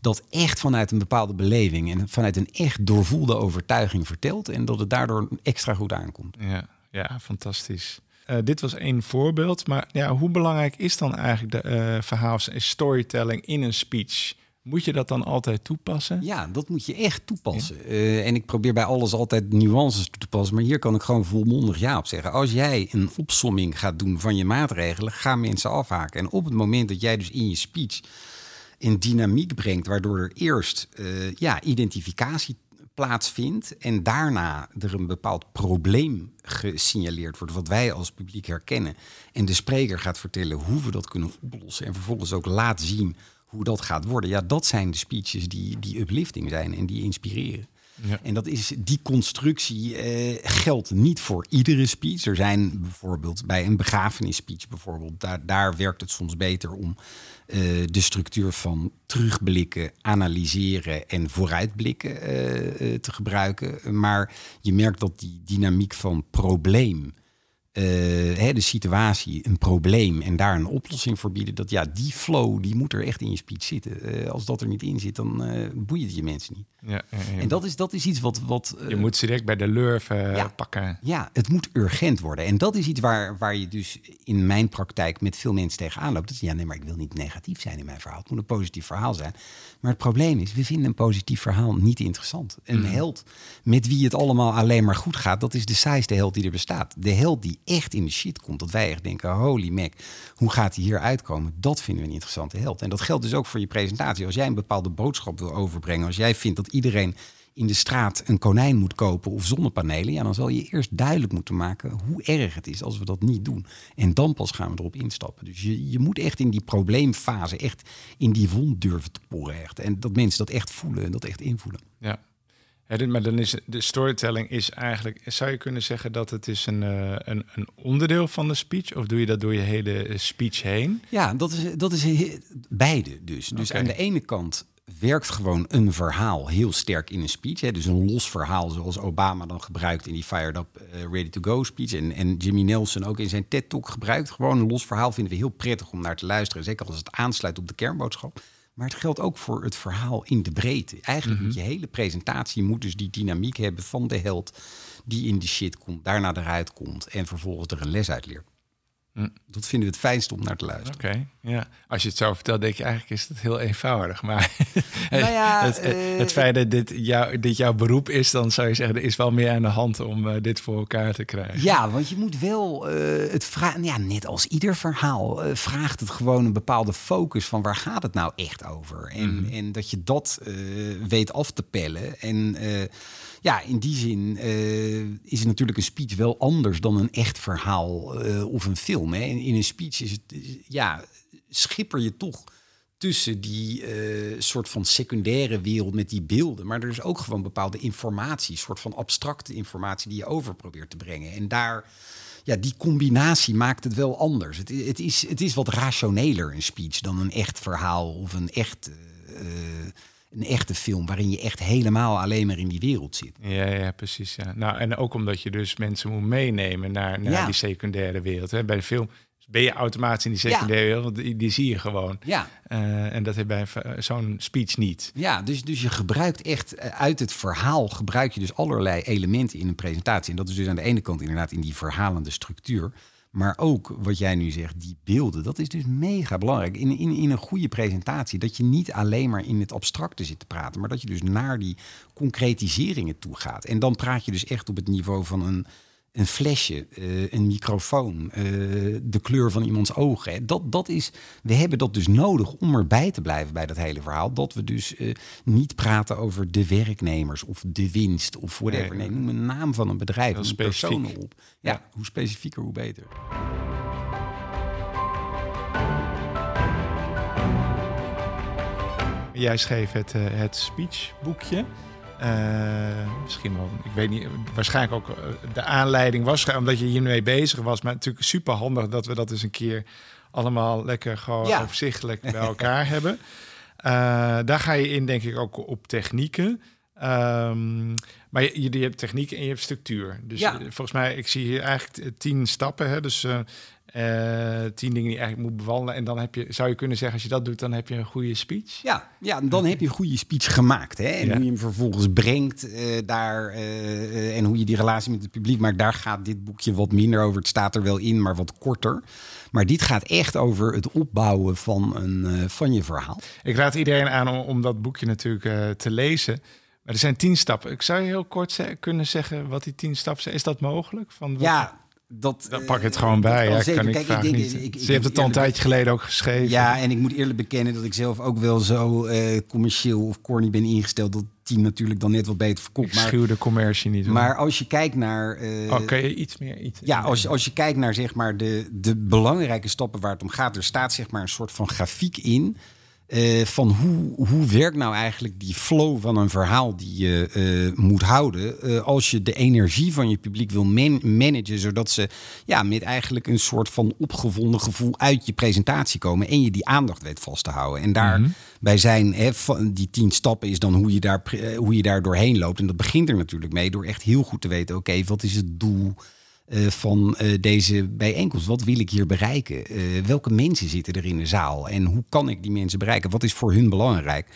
dat echt vanuit een bepaalde beleving en vanuit een echt doorvoelde overtuiging vertelt. En dat het daardoor extra goed aankomt. Ja, ja fantastisch. Uh, dit was één voorbeeld, maar ja, hoe belangrijk is dan eigenlijk de uh, verhaals- en storytelling in een speech? Moet je dat dan altijd toepassen? Ja, dat moet je echt toepassen. Uh, en ik probeer bij alles altijd nuances toe te passen. Maar hier kan ik gewoon volmondig ja op zeggen. Als jij een opsomming gaat doen van je maatregelen, gaan mensen afhaken. En op het moment dat jij dus in je speech een dynamiek brengt, waardoor er eerst uh, ja, identificatie plaatsvindt en daarna er een bepaald probleem gesignaleerd wordt, wat wij als publiek herkennen, en de spreker gaat vertellen hoe we dat kunnen oplossen en vervolgens ook laat zien hoe dat gaat worden. Ja, dat zijn de speeches die, die uplifting zijn en die inspireren. Ja. En dat is, die constructie uh, geldt niet voor iedere speech. Er zijn bijvoorbeeld bij een begrafenisspeech bijvoorbeeld, daar, daar werkt het soms beter om uh, de structuur van terugblikken, analyseren en vooruitblikken uh, te gebruiken. Maar je merkt dat die dynamiek van probleem hè, de situatie, een probleem en daar een oplossing voor bieden, dat ja, die flow die moet er echt in je speech zitten. Uh, als dat er niet in zit, dan uh, boeit het je mensen niet. Ja, en dat is, dat is iets wat. wat je moet ze direct bij de lurf ja, pakken. Ja, het moet urgent worden. En dat is iets waar, waar je dus in mijn praktijk met veel mensen tegenaan loopt. Dat is, ja, nee, maar ik wil niet negatief zijn in mijn verhaal. Het moet een positief verhaal zijn. Maar het probleem is, we vinden een positief verhaal niet interessant. Een mm. held met wie het allemaal alleen maar goed gaat, dat is de saaiste held die er bestaat. De held die echt in de shit komt. Dat wij echt denken, holy mac, hoe gaat hij hier uitkomen? Dat vinden we een interessante held. En dat geldt dus ook voor je presentatie. Als jij een bepaalde boodschap wil overbrengen, als jij vindt dat iedereen in de straat een konijn moet kopen of zonnepanelen, ja, dan zal je eerst duidelijk moeten maken hoe erg het is als we dat niet doen. En dan pas gaan we erop instappen. Dus je, je moet echt in die probleemfase, echt in die wond durven te porren. Echt. En dat mensen dat echt voelen en dat echt invoelen. Ja, maar dan is de storytelling is eigenlijk, zou je kunnen zeggen dat het is een, uh, een, een, onderdeel van de speech? Of doe je dat door je hele speech heen? Ja, dat is, dat is beide dus. Dus aan de ene kant werkt gewoon een verhaal heel sterk in een speech. Hè? Dus een los verhaal zoals Obama dan gebruikt in die Fired Up, uh, Ready to Go speech. En, en Jimmy Nelson ook in zijn TED-talk gebruikt. Gewoon een los verhaal vinden we heel prettig om naar te luisteren. Zeker als het aansluit op de kernboodschap. Maar het geldt ook voor het verhaal in de breedte. Eigenlijk mm moet je hele presentatie moet dus die dynamiek hebben van de held die in de shit komt, daarna eruit komt en vervolgens er een les uit leert. Hm. Dat vinden we het fijnst om naar te luisteren. Oké, ja. Als je het zo vertelt, denk je eigenlijk is het heel eenvoudig. Maar nou ja, het, uh, het, feit dat dit, jou, dit jouw beroep is, dan zou je zeggen, er is wel meer aan de hand om uh, dit voor elkaar te krijgen. Ja, want je moet wel uh, het vragen. Ja, net als ieder verhaal vraagt het gewoon een bepaalde focus van waar gaat het nou echt over? En, mm. en dat je dat weet af te pellen. En ja, in die zin uh, is natuurlijk een speech wel anders dan een echt verhaal uh, of een film. Hè. In, een speech is het, ja, schipper je toch tussen die uh, soort van secundaire wereld met die beelden. Maar er is ook gewoon bepaalde informatie, soort van abstracte informatie die je over probeert te brengen. En daar, ja, die combinatie maakt het wel anders. Het, het, is, het is wat rationeler een speech dan een echt verhaal of een echt een echte film waarin je echt helemaal alleen maar in die wereld zit. Ja, ja precies. Ja. Nou, en ook omdat je dus mensen moet meenemen naar, naar die secundaire wereld. Hè. Bij de film ben je automatisch in die secundaire wereld, want die, die, zie je gewoon. Ja. Uh, en dat heb bij zo'n speech niet. Ja, dus, dus je gebruikt echt eh, uit het verhaal gebruik je dus allerlei elementen in een presentatie. En dat is dus aan de ene kant inderdaad in die verhalende structuur. Maar ook wat jij nu zegt, die beelden, dat is dus mega belangrijk. In, in, in een goede presentatie, dat je niet alleen maar in het abstracte zit te praten, maar dat je dus naar die concretiseringen toe gaat. En dan praat je dus echt op het niveau van een, een flesje, uh, een microfoon, uh, de kleur van iemands ogen. Dat, dat is, we hebben dat dus nodig om erbij te blijven bij dat hele verhaal. Dat we dus uh, niet praten over de werknemers of de winst of whatever. Nee, noem een naam van een bedrijf, een persoon op. Ja, ja, hoe specifieker, hoe beter. Jij schreef het, het speechboekje. Uh, misschien wel, ik weet niet, waarschijnlijk ook eh, de aanleiding was, omdat je hiermee bezig was. Maar natuurlijk super handig dat we dat eens een keer allemaal lekker gewoon overzichtelijk bij elkaar hebben. Uh, daar ga je in, denk ik, ook op technieken. Um, maar je, je, hebt techniek en je hebt structuur. Dus ja. volgens mij, ik zie hier eigenlijk tien stappen. Hè? Dus uh, Uh, tien dingen die je eigenlijk moet bewandelen. En dan heb je, zou je kunnen zeggen, als je dat doet, dan heb je een goede speech. Ja, ja dan heb je een goede speech gemaakt. Hè? En hoe je hem vervolgens brengt uh, daar. Uh, en hoe je die relatie met het publiek maakt. Daar gaat dit boekje wat minder over. Het staat er wel in, maar wat korter. Maar dit gaat echt over het opbouwen van, een, van je verhaal. Ik raad iedereen aan om, om dat boekje natuurlijk te lezen. Maar er zijn tien stappen. Ik zou je heel kort kunnen zeggen wat die tien stappen zijn. Is dat mogelijk? Van wat ja, dat, dan pak het gewoon bij. Ja, kan ik, Kijk, ik, niet. Ze heeft het al een tijdje geleden ook geschreven. Ja, en ik moet eerlijk bekennen dat ik zelf ook wel zo uh, commercieel of corny ben ingesteld. Dat team natuurlijk dan net wat beter verkoopt. Ik schuw de commercie niet. Hoor. Maar als je kijkt naar. Uh, oh, kan je iets meer? Iets ja, als, als je kijkt naar zeg maar de, de belangrijke stappen waar het om gaat. Er staat zeg maar een soort van grafiek in. Uh, van hoe, hoe werkt nou eigenlijk die flow van een verhaal die je uh, moet houden. Uh, als je de energie van je publiek wil man managen, zodat ze ja, met eigenlijk een soort van opgevonden gevoel uit je presentatie komen en je die aandacht weet vast te houden. En daarbij mm zijn hè, van die tien stappen is dan hoe je, daar, hoe je daar doorheen loopt. En dat begint er natuurlijk mee door echt heel goed te weten: oké, wat is het doel? Uh, van uh, deze bijeenkomst. Wat wil ik hier bereiken? Uh, welke mensen zitten er in de zaal? En hoe kan ik die mensen bereiken? Wat is voor hun belangrijk?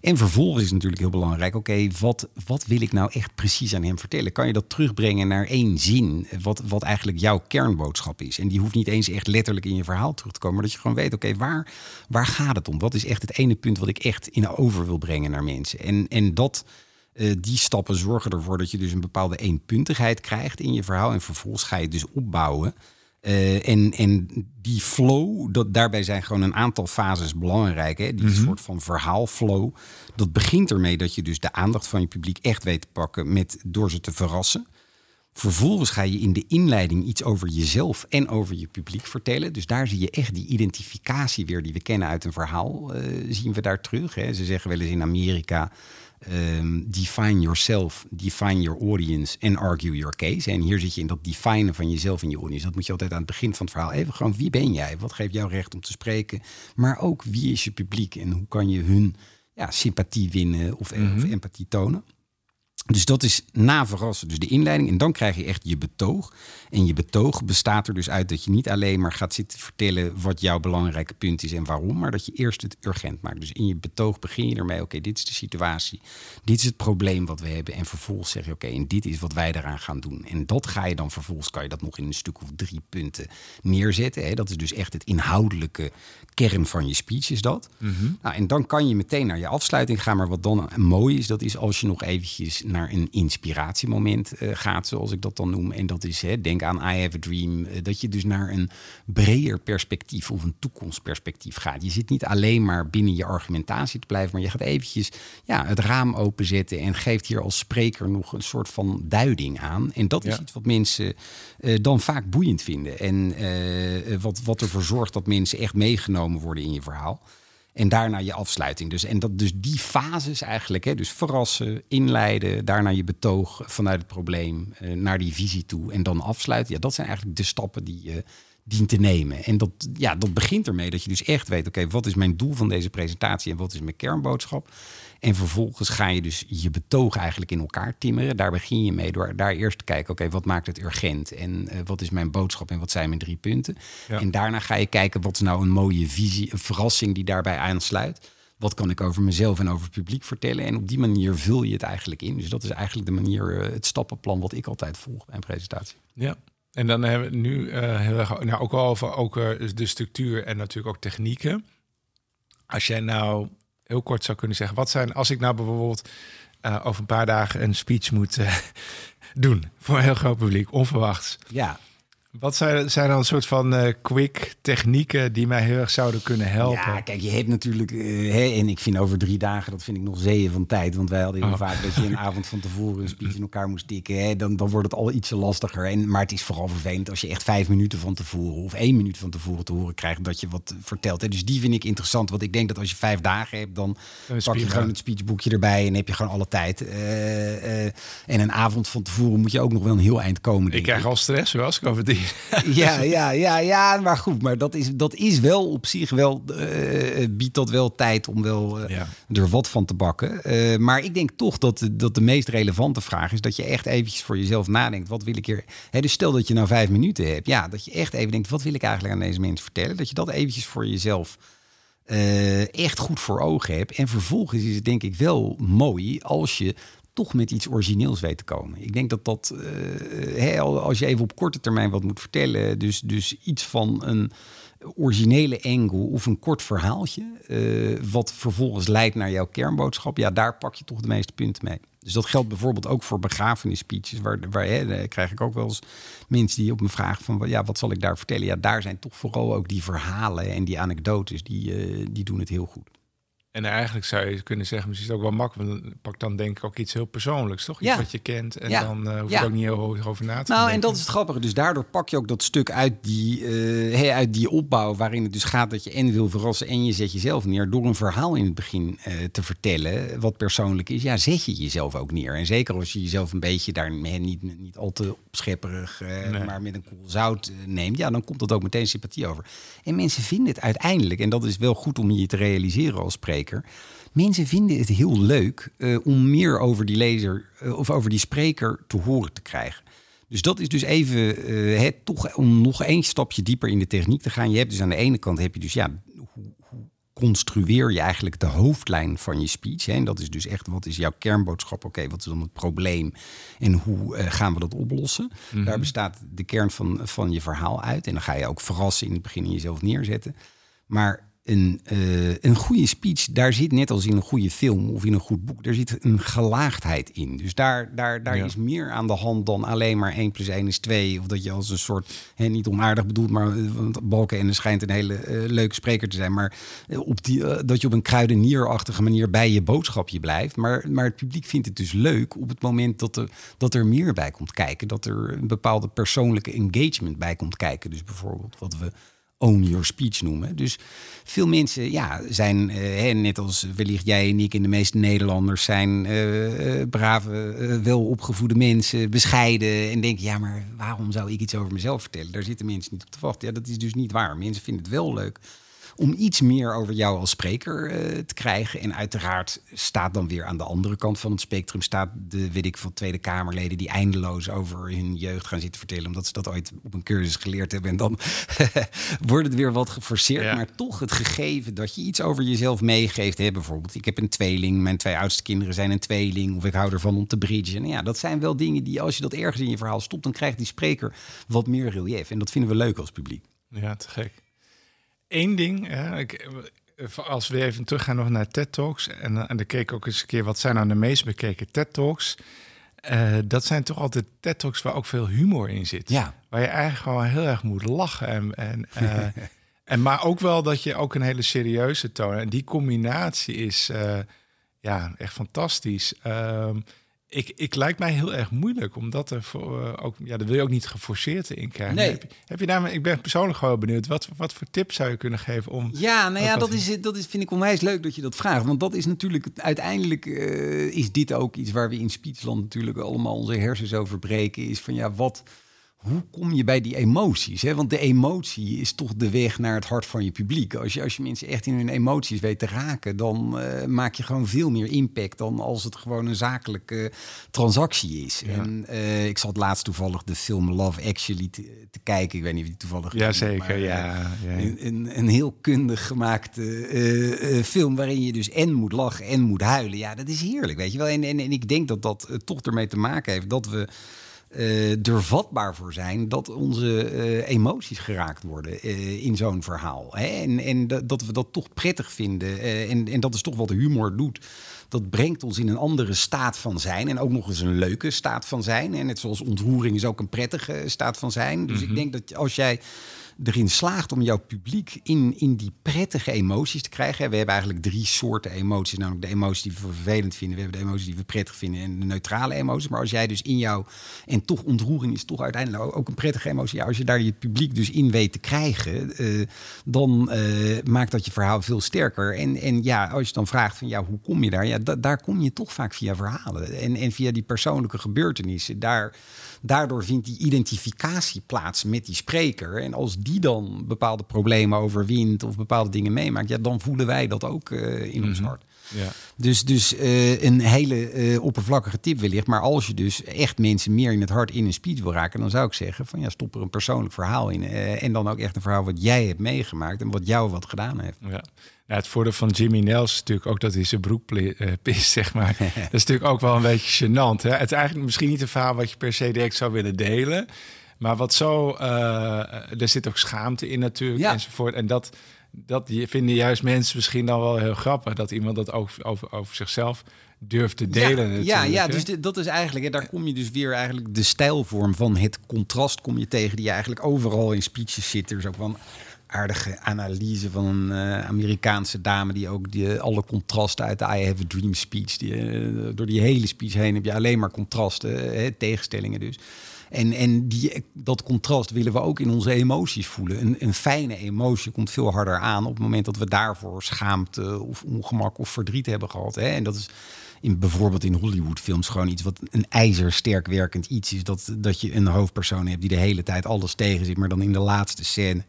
En vervolgens is natuurlijk heel belangrijk, oké, wat, wat wil ik nou echt precies aan hem vertellen? Kan je dat terugbrengen naar één zin, wat, wat eigenlijk jouw kernboodschap is? En die hoeft niet eens echt letterlijk in je verhaal terug te komen, maar dat je gewoon weet, oké, waar, waar gaat het om? Wat is echt het ene punt wat ik echt in over wil brengen naar mensen? En, en dat uh, die stappen zorgen ervoor dat je dus een bepaalde eenpuntigheid krijgt in je verhaal. En vervolgens ga je het dus opbouwen. Uh, en, en die flow, dat, daarbij zijn gewoon een aantal fases belangrijk. Hè? Die mm -hmm. soort van verhaalflow. Dat begint ermee dat je dus de aandacht van je publiek echt weet te pakken met, door ze te verrassen. Vervolgens ga je in de inleiding iets over jezelf en over je publiek vertellen. Dus daar zie je echt die identificatie weer die we kennen uit een verhaal. Uh, zien we daar terug. Hè? Ze zeggen wel eens in Amerika um, define yourself, define your audience en argue your case. En hier zit je in dat definen van jezelf en je audience. Dat moet je altijd aan het begin van het verhaal even gewoon, wie ben jij? Wat geeft jou recht om te spreken? Maar ook, wie is je publiek en hoe kan je hun ja, sympathie winnen of, mm -hmm. of empathie tonen? Dus dat is na verrassen, dus de inleiding. En dan krijg je echt je betoog. En je betoog bestaat er dus uit dat je niet alleen maar gaat zitten vertellen wat jouw belangrijke punt is en waarom, maar dat je eerst het urgent maakt. Dus in je betoog begin je ermee: oké, dit is de situatie, dit is het probleem wat we hebben. En vervolgens zeg je: oké, en dit is wat wij eraan gaan doen. En dat ga je dan vervolgens, kan je dat nog in een stuk of drie punten neerzetten. Hè? Dat is dus echt het inhoudelijke kern van je speech, is dat. Mm -hmm. nou, en dan kan je meteen naar je afsluiting gaan. Maar wat dan mooi is, dat is als je nog eventjes naar een inspiratiemoment uh, gaat, zoals ik dat dan noem. En dat is, hè, denk aan I Have a Dream, uh, dat je dus naar een breder perspectief of een toekomstperspectief gaat. Je zit niet alleen maar binnen je argumentatie te blijven, maar je gaat eventjes ja, het raam openzetten en geeft hier als spreker nog een soort van duiding aan. En dat is ja. iets wat mensen uh, dan vaak boeiend vinden. En wat, wat ervoor zorgt dat mensen echt meegenomen worden in je verhaal. En daarna je afsluiting. Dus, en dat, dus die fases eigenlijk, hè, dus verrassen, inleiden, daarna je betoog vanuit het probleem eh, naar die visie toe en dan afsluiten. Ja, dat zijn eigenlijk de stappen die je dient te nemen. En dat, ja, dat begint ermee dat je dus echt weet, oké, wat is mijn doel van deze presentatie en wat is mijn kernboodschap? En vervolgens ga je dus je betoog eigenlijk in elkaar timmeren. Daar begin je mee door daar eerst te kijken, oké, wat maakt het urgent? En uh, wat is mijn boodschap en wat zijn mijn drie punten? Ja. En daarna ga je kijken, wat is nou een mooie visie, een verrassing die daarbij aansluit? Wat kan ik over mezelf en over het publiek vertellen? En op die manier vul je het eigenlijk in. Dus dat is eigenlijk de manier, uh, het stappenplan wat ik altijd volg bij een presentatie. Ja, en dan hebben we nu uh, heel erg nou, ook al over ook, uh, de structuur en natuurlijk ook technieken. Als jij nou heel kort zou kunnen zeggen, wat zijn, als ik nou bijvoorbeeld uh, over een paar dagen een speech moet doen voor een heel groot publiek, onverwachts. Ja, wat zijn, zijn dan een soort van uh, quick technieken die mij heel erg zouden kunnen helpen? Ja, kijk, je hebt natuurlijk, uh, hè, en ik vind over drie dagen, dat vind ik nog zeeën van tijd. Want wij hadden heel oh. vaak dat je een avond van tevoren een speech in elkaar moest tikken. Hè, dan, dan wordt het al ietsje lastiger. En, maar het is vooral vervelend als je echt vijf minuten van tevoren of één minuut van tevoren te horen krijgt dat je wat vertelt. Hè. Dus die vind ik interessant. Want ik denk dat als je vijf dagen hebt, dan pak je gewoon het speechboekje erbij en heb je gewoon alle tijd. Uh, en een avond van tevoren moet je ook nog wel een heel eind komen. Ik krijg al stress, zoals ik over die ja, ja, ja, ja, maar goed. Maar dat is, dat is wel op zich wel, uh, biedt dat wel tijd om wel uh, er wat van te bakken. Uh, maar ik denk toch dat, dat de meest relevante vraag is dat je echt eventjes voor jezelf nadenkt. Wat wil ik hier... Hè, dus stel dat je nou vijf minuten hebt. Ja, dat je echt even denkt, wat wil ik eigenlijk aan deze mensen vertellen? Dat je dat eventjes voor jezelf echt goed voor ogen hebt. En vervolgens is het denk ik wel mooi als je toch met iets origineels weet te komen. Ik denk dat dat, uh, als je even op korte termijn wat moet vertellen, dus, dus iets van een originele angle of een kort verhaaltje, uh, wat vervolgens leidt naar jouw kernboodschap, ja, daar pak je toch de meeste punten mee. Dus dat geldt bijvoorbeeld ook voor begrafenisspeeches, waar, waar hè, krijg ik ook wel eens mensen die op me vragen van, ja, wat zal ik daar vertellen? Ja, daar zijn toch vooral ook die verhalen en die anekdotes, die, uh, die doen het heel goed. En eigenlijk zou je kunnen zeggen, misschien is het ook wel makkelijk. Pak dan denk ik ook iets heel persoonlijks, toch? Iets wat je kent. En dan uh, hoef je ook niet heel over na te Nou, en dat is het grappige. Dus daardoor pak je ook dat stuk uit die, uh, uit die opbouw... waarin het dus gaat dat je en wil verrassen... en je zet jezelf neer door een verhaal in het begin uh, te vertellen... wat persoonlijk is. Ja, zet je jezelf ook neer. En zeker als je jezelf een beetje daar niet, niet al te opschepperig... Nee. maar met een koel zout neemt... ja, dan komt dat ook meteen sympathie over. En mensen vinden het uiteindelijk... en dat is wel goed om je te realiseren als spreker Mensen vinden het heel leuk uh, om meer over die lezer uh, of over die spreker te horen te krijgen. Dus dat is dus even uh, het, toch om nog één stapje dieper in de techniek te gaan. Je hebt dus aan de ene kant heb je dus ja, hoe, hoe construeer je eigenlijk de hoofdlijn van je speech? Hè? En dat is dus echt wat is jouw kernboodschap? Oké, wat is dan het probleem en hoe gaan we dat oplossen? Mm -hmm. Daar bestaat de kern van, van je verhaal uit. En dan ga je ook verrassen in het begin en jezelf neerzetten. Maar een, uh, een goede speech, daar zit net als in een goede film of in een goed boek, daar zit een gelaagdheid in. Dus daar, daar, daar ja. is meer aan de hand dan alleen maar 1 plus 1 is 2. Of dat je als een soort, hè, niet onaardig bedoeld, maar want Balken en schijnt een hele uh, leuke spreker te zijn. Maar op die, uh, dat je op een kruidenierachtige manier bij je boodschapje blijft. Maar, maar het publiek vindt het dus leuk op het moment dat er, dat er meer bij komt kijken. Dat er een bepaalde persoonlijke engagement bij komt kijken. Dus bijvoorbeeld wat we own your speech noemen. Dus veel mensen ja, zijn, uh, net als wellicht jij en ik en de meeste Nederlanders, zijn uh, brave, uh, welopgevoede mensen, bescheiden en denken, ja, maar waarom zou ik iets over mezelf vertellen? Daar zitten mensen niet op te wachten. Ja, dat is dus niet waar. Mensen vinden het wel leuk om iets meer over jou als spreker uh, te krijgen. En uiteraard staat dan weer aan de andere kant van het spectrum... staat de, weet ik van Tweede Kamerleden die eindeloos over hun jeugd gaan zitten vertellen... omdat ze dat ooit op een cursus geleerd hebben. En dan wordt het weer wat geforceerd. Ja. Maar toch het gegeven dat je iets over jezelf meegeeft. Hè, bijvoorbeeld, ik heb een tweeling, mijn twee oudste kinderen zijn een tweeling... of ik hou ervan om te bridgen. Ja, dat zijn wel dingen die als je dat ergens in je verhaal stopt... dan krijgt die spreker wat meer relief. En dat vinden we leuk als publiek. Ja, te gek één ding. Hè, ik, als we even teruggaan nog naar TED Talks. En, en dan keek ik ook eens een keer wat zijn nou de meest bekeken TED Talks. Uh, dat zijn toch altijd TED Talks waar ook veel humor in zit. Ja. Waar je eigenlijk gewoon heel erg moet lachen. En, en, uh, en maar ook wel dat je ook een hele serieuze toon. En die combinatie is uh, ja echt fantastisch. Um, ik, ik lijkt mij heel erg moeilijk, omdat er voor, uh, ook, ja, dat wil je ook niet geforceerd in krijgen. Nee. Heb, heb je daar, ik ben persoonlijk gewoon benieuwd, wat, wat voor tips zou je kunnen geven om. Ja, nou ja, dat is, dat is, vind ik onwijs leuk dat je dat vraagt. Want dat is natuurlijk, uiteindelijk uh, is dit ook iets waar we in Speechland natuurlijk allemaal onze hersens over breken. Is van ja, wat hoe kom je bij die emoties? Hè? Want de emotie is toch de weg naar het hart van je publiek. Als je, als je mensen echt in hun emoties weet te raken, dan uh, maak je gewoon veel meer impact dan als het gewoon een zakelijke transactie is. Ja. En uh, ik zat laatst toevallig de film Love Actually te, te kijken. Ik weet niet of die toevallig. Ja, zeker. Maar, ja, ja. Een, een, een, heel kundig gemaakte uh, film waarin je dus en moet lachen en moet huilen. Ja, dat is heerlijk, weet je wel. En, en, en ik denk dat dat toch ermee te maken heeft dat we uh, er vatbaar voor zijn dat onze uh, emoties geraakt worden uh, in zo'n verhaal. Hè? En, en dat we dat toch prettig vinden. en, en dat is toch wat humor doet. Dat brengt ons in een andere staat van zijn. En ook nog eens een leuke staat van zijn. En net zoals ontroering is ook een prettige staat van zijn. Dus mm -hmm. ik denk dat als jij erin slaagt om jouw publiek in, in die prettige emoties te krijgen. We hebben eigenlijk drie soorten emoties. Namelijk de emoties die we vervelend vinden. We hebben de emoties die we prettig vinden en de neutrale emoties. Maar als jij dus in jou, en toch ontroering is toch uiteindelijk ook een prettige emotie. Als je daar je publiek dus in weet te krijgen, uh, dan uh, maakt dat je verhaal veel sterker. En, en ja, als je dan vraagt van ja, hoe kom je daar? Ja, daar kom je toch vaak via verhalen. En, en via die persoonlijke gebeurtenissen. Daar, daardoor vindt die identificatie plaats met die spreker. En als die dan bepaalde problemen overwint of bepaalde dingen meemaakt, ja, dan voelen wij dat ook uh, in ons Mhm. hart. Ja. Dus, dus uh, een hele uh, oppervlakkige tip wellicht. Maar als je dus echt mensen meer in het hart in een speech wil raken, dan zou ik zeggen van ja, stop er een persoonlijk verhaal in. Uh, en dan ook echt een verhaal wat jij hebt meegemaakt en wat jou wat gedaan heeft. Ja. Ja, het voordeel van Jimmy Nels is natuurlijk ook dat hij zijn broek pist, zeg maar. dat is natuurlijk ook wel een beetje gênant. Hè? Het is eigenlijk misschien niet een verhaal wat je per se direct zou willen delen. Maar wat zo, uh, er zit ook schaamte in natuurlijk Ja. enzovoort. En dat, dat vinden juist mensen misschien dan wel heel grappig. Dat iemand dat ook over, over zichzelf durft te delen. Ja, ja, ja dus dat is eigenlijk, hè, daar kom je dus weer eigenlijk de stijlvorm van het contrast kom je tegen, die je eigenlijk overal in speeches zit. Er is ook wel een aardige analyse van een uh, Amerikaanse dame die ook die, alle contrasten uit de I Have a Dream speech, die, uh, door die hele speech heen heb je alleen maar contrasten, hè, tegenstellingen dus. En, en die, dat contrast willen we ook in onze emoties voelen. Een, een fijne emotie komt veel harder aan op het moment dat we daarvoor schaamte of ongemak of verdriet hebben gehad. Hè? En dat is in, bijvoorbeeld in Hollywoodfilms gewoon iets wat een ijzersterk werkend iets is. Dat, dat je een hoofdpersoon hebt die de hele tijd alles tegen zit, maar dan in de laatste scène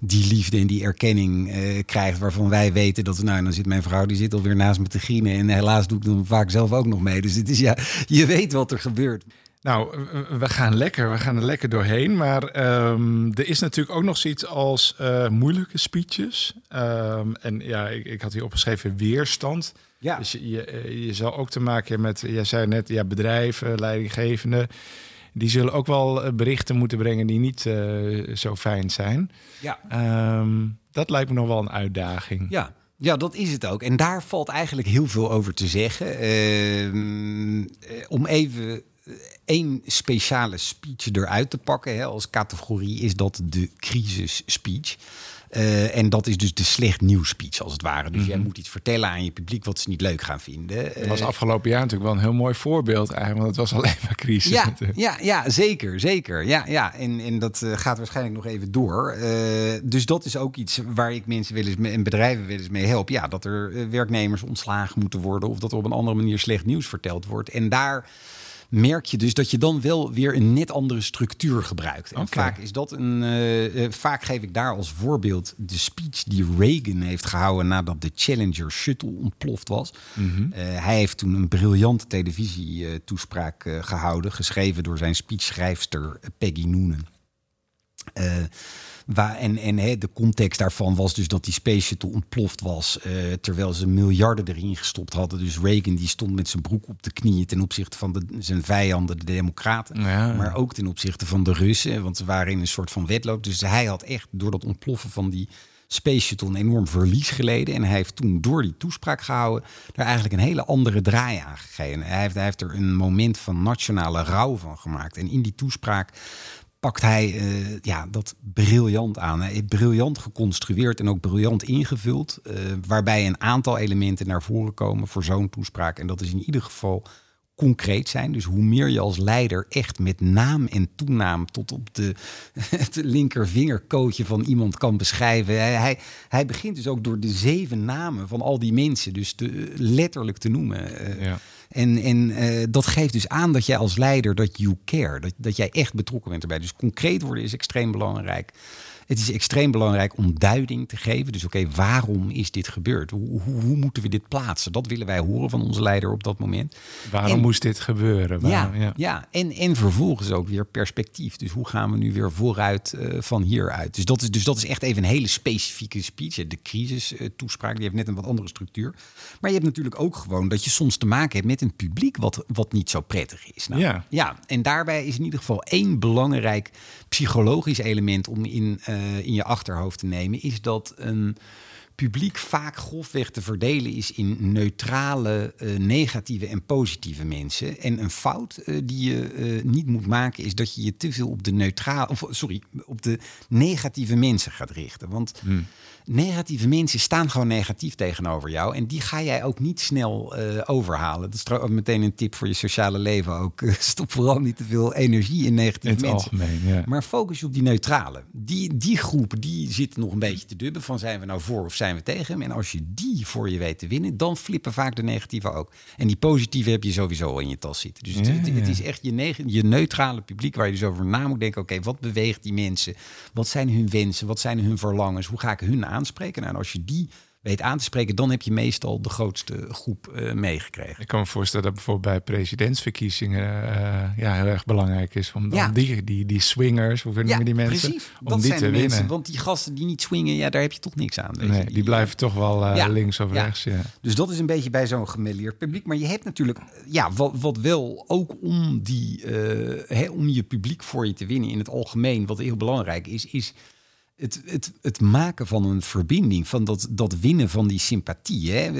die liefde en die erkenning uh, krijgt. Waarvan wij weten dat, nou, dan zit mijn vrouw, die zit alweer naast me te grienen. En helaas doe ik dan vaak zelf ook nog mee. Dus het is ja, je weet wat er gebeurt. Nou, we gaan lekker, we gaan er lekker doorheen. Maar um, er is natuurlijk ook nog zoiets als uh, moeilijke speeches. Um, en ja, ik, ik, had hier opgeschreven weerstand. Ja. Dus je, je, je zal ook te maken hebben met, jij zei net, ja, bedrijven, leidinggevenden. Die zullen ook wel berichten moeten brengen die niet uh, zo fijn zijn. Ja. Um, dat lijkt me nog wel een uitdaging. Ja. Ja, dat is het ook. En daar valt eigenlijk heel veel over te zeggen. Om even één speciale speech eruit te pakken. Hè, als categorie is dat de crisis speech. Uh, en dat is dus de slecht nieuws speech, als het ware. Dus mm -hmm. jij moet iets vertellen aan je publiek wat ze niet leuk gaan vinden. Dat was afgelopen jaar natuurlijk wel een heel mooi voorbeeld eigenlijk, want het was alleen maar crisis. Ja, natuurlijk. ja, ja zeker, zeker. Ja, ja. En, en dat uh, gaat waarschijnlijk nog even door. Uh, dus dat is ook iets waar ik mensen wel eens mee, en bedrijven wel eens mee help. Ja, dat er werknemers ontslagen moeten worden of dat er op een andere manier slecht nieuws verteld wordt. En daar merk je dus dat je dan wel weer een net andere structuur gebruikt. En okay. vaak is dat een. Uh, uh, vaak geef ik daar als voorbeeld de speech die Reagan heeft gehouden nadat de Challenger shuttle ontploft was. Mhm. Mm -hmm. uh, hij heeft toen een briljante televisietoespraak gehouden, geschreven door zijn speechschrijfster Peggy Noonan. Waar, en de context daarvan was dus dat die Space Shuttle ontploft was. Uh, terwijl ze miljarden erin gestopt hadden. Dus Reagan die stond met zijn broek op de knieën ten opzichte van de, zijn vijanden, de Democraten. Ja. Maar ook ten opzichte van de Russen. Want ze waren in een soort van wedloop. Dus hij had echt door dat ontploffen van die Space Shuttle een enorm verlies geleden. En hij heeft toen door die toespraak gehouden daar eigenlijk een hele andere draai aan gegeven. Hij heeft, hij heeft er een moment van nationale rouw van gemaakt. En in die toespraak pakt hij uh, ja, dat briljant aan. Heeft briljant geconstrueerd en ook briljant ingevuld. Uh, waarbij een aantal elementen naar voren komen voor zo'n toespraak. En dat is in ieder geval concreet zijn. Dus hoe meer je als leider echt met naam en toenaam tot op de, het linkervingerkootje van iemand kan beschrijven. Hij, hij, begint dus ook door de zeven namen van al die mensen, dus te, letterlijk te noemen. Uh, ja. En, en uh, dat geeft dus aan dat jij als leider, dat you care, dat, dat jij echt betrokken bent erbij. Dus concreet worden is extreem belangrijk. Het is extreem belangrijk om duiding te geven. Dus oké, okay, waarom is dit gebeurd? Hoe, hoe, hoe, moeten we dit plaatsen? Dat willen wij horen van onze leider op dat moment. Waarom en, moest dit gebeuren? Waarom, ja, ja. ja. En, en vervolgens ook weer perspectief. Dus hoe gaan we nu weer vooruit uh, van hieruit? Dus dat, is, dus dat is echt even een hele specifieke speech. De crisis-toespraak, die heeft net een wat andere structuur. Maar je hebt natuurlijk ook gewoon dat je soms te maken hebt met een publiek wat, wat niet zo prettig is. Nou, ja. ja, en daarbij is in ieder geval één belangrijk psychologisch element om in, uh, in je achterhoofd te nemen, is dat een publiek vaak grofweg te verdelen is in neutrale, eh, negatieve en positieve mensen. En een fout eh, die je eh, niet moet maken is dat je je te veel op de neutrale, of sorry, op de negatieve mensen gaat richten. Want Hmm. Negatieve mensen staan gewoon negatief tegenover jou. En die ga jij ook niet snel eh, overhalen. Dat is meteen een tip voor je sociale leven ook. Stop vooral niet te veel energie in negatieve In het mensen. algemeen, ja. Maar focus je op die neutrale. Die, die groep die zit nog een beetje te dubben van zijn we nou voor of zijn we tegen hem. En als je die voor je weet te winnen, dan flippen vaak de negatieve ook. En die positieve heb je sowieso al in je tas zitten. Dus het, Ja, het, het ja. is echt je, je neutrale publiek waar je dus over na moet denken. Oké, wat beweegt die mensen? Wat zijn hun wensen? Wat zijn hun verlangens? Hoe ga ik hun aanspreken? Nou, en als je die weet aan te spreken, dan heb je meestal de grootste groep eh, meegekregen. Ik kan me voorstellen dat bijvoorbeeld bij presidentsverkiezingen eh, ja, heel erg belangrijk is om dan Ja. die, die, die swingers, hoe noemen die mensen, precies. om Dat die zijn te mensen, winnen. want die gasten die niet swingen, ja, daar heb je toch niks aan. weet Nee, die blijven toch wel eh, Ja. links of rechts. Ja. Dus dat is een beetje bij zo'n gemêleerd publiek. Maar je hebt natuurlijk, ja, wat, wat wel ook om, die, hè, om je publiek voor je te winnen in het algemeen, wat heel belangrijk is, is het, het, het maken van een verbinding, van dat, dat winnen van die sympathie. Hè.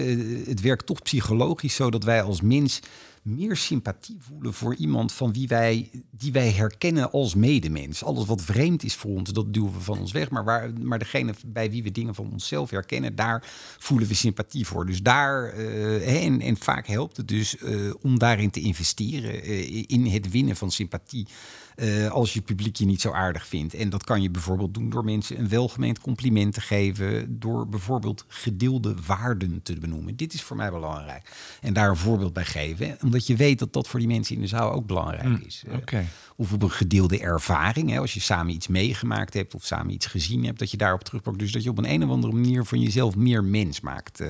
Het werkt toch psychologisch zo dat wij als mens meer sympathie voelen voor iemand van wie wij, die wij herkennen als medemens. Alles wat vreemd is voor ons, dat duwen we van ons weg. Maar, waar, maar degene bij wie we dingen van onszelf herkennen, daar voelen we sympathie voor. Dus daar, eh, en, en vaak helpt het dus eh, om daarin te investeren, eh, in het winnen van sympathie. Eh, als je publiek je niet zo aardig vindt. En dat kan je bijvoorbeeld doen door mensen een welgemeend compliment te geven. Door bijvoorbeeld gedeelde waarden te benoemen. Dit is voor mij belangrijk. En daar een voorbeeld bij geven. Omdat je weet dat dat voor die mensen in de zaal ook belangrijk is. Eh, Oké. Of op een gedeelde ervaring. Hè, als je samen iets meegemaakt hebt of samen iets gezien hebt. Dat je daarop terugpakt. Dus dat je op een, een of andere manier van jezelf meer mens maakt. eh.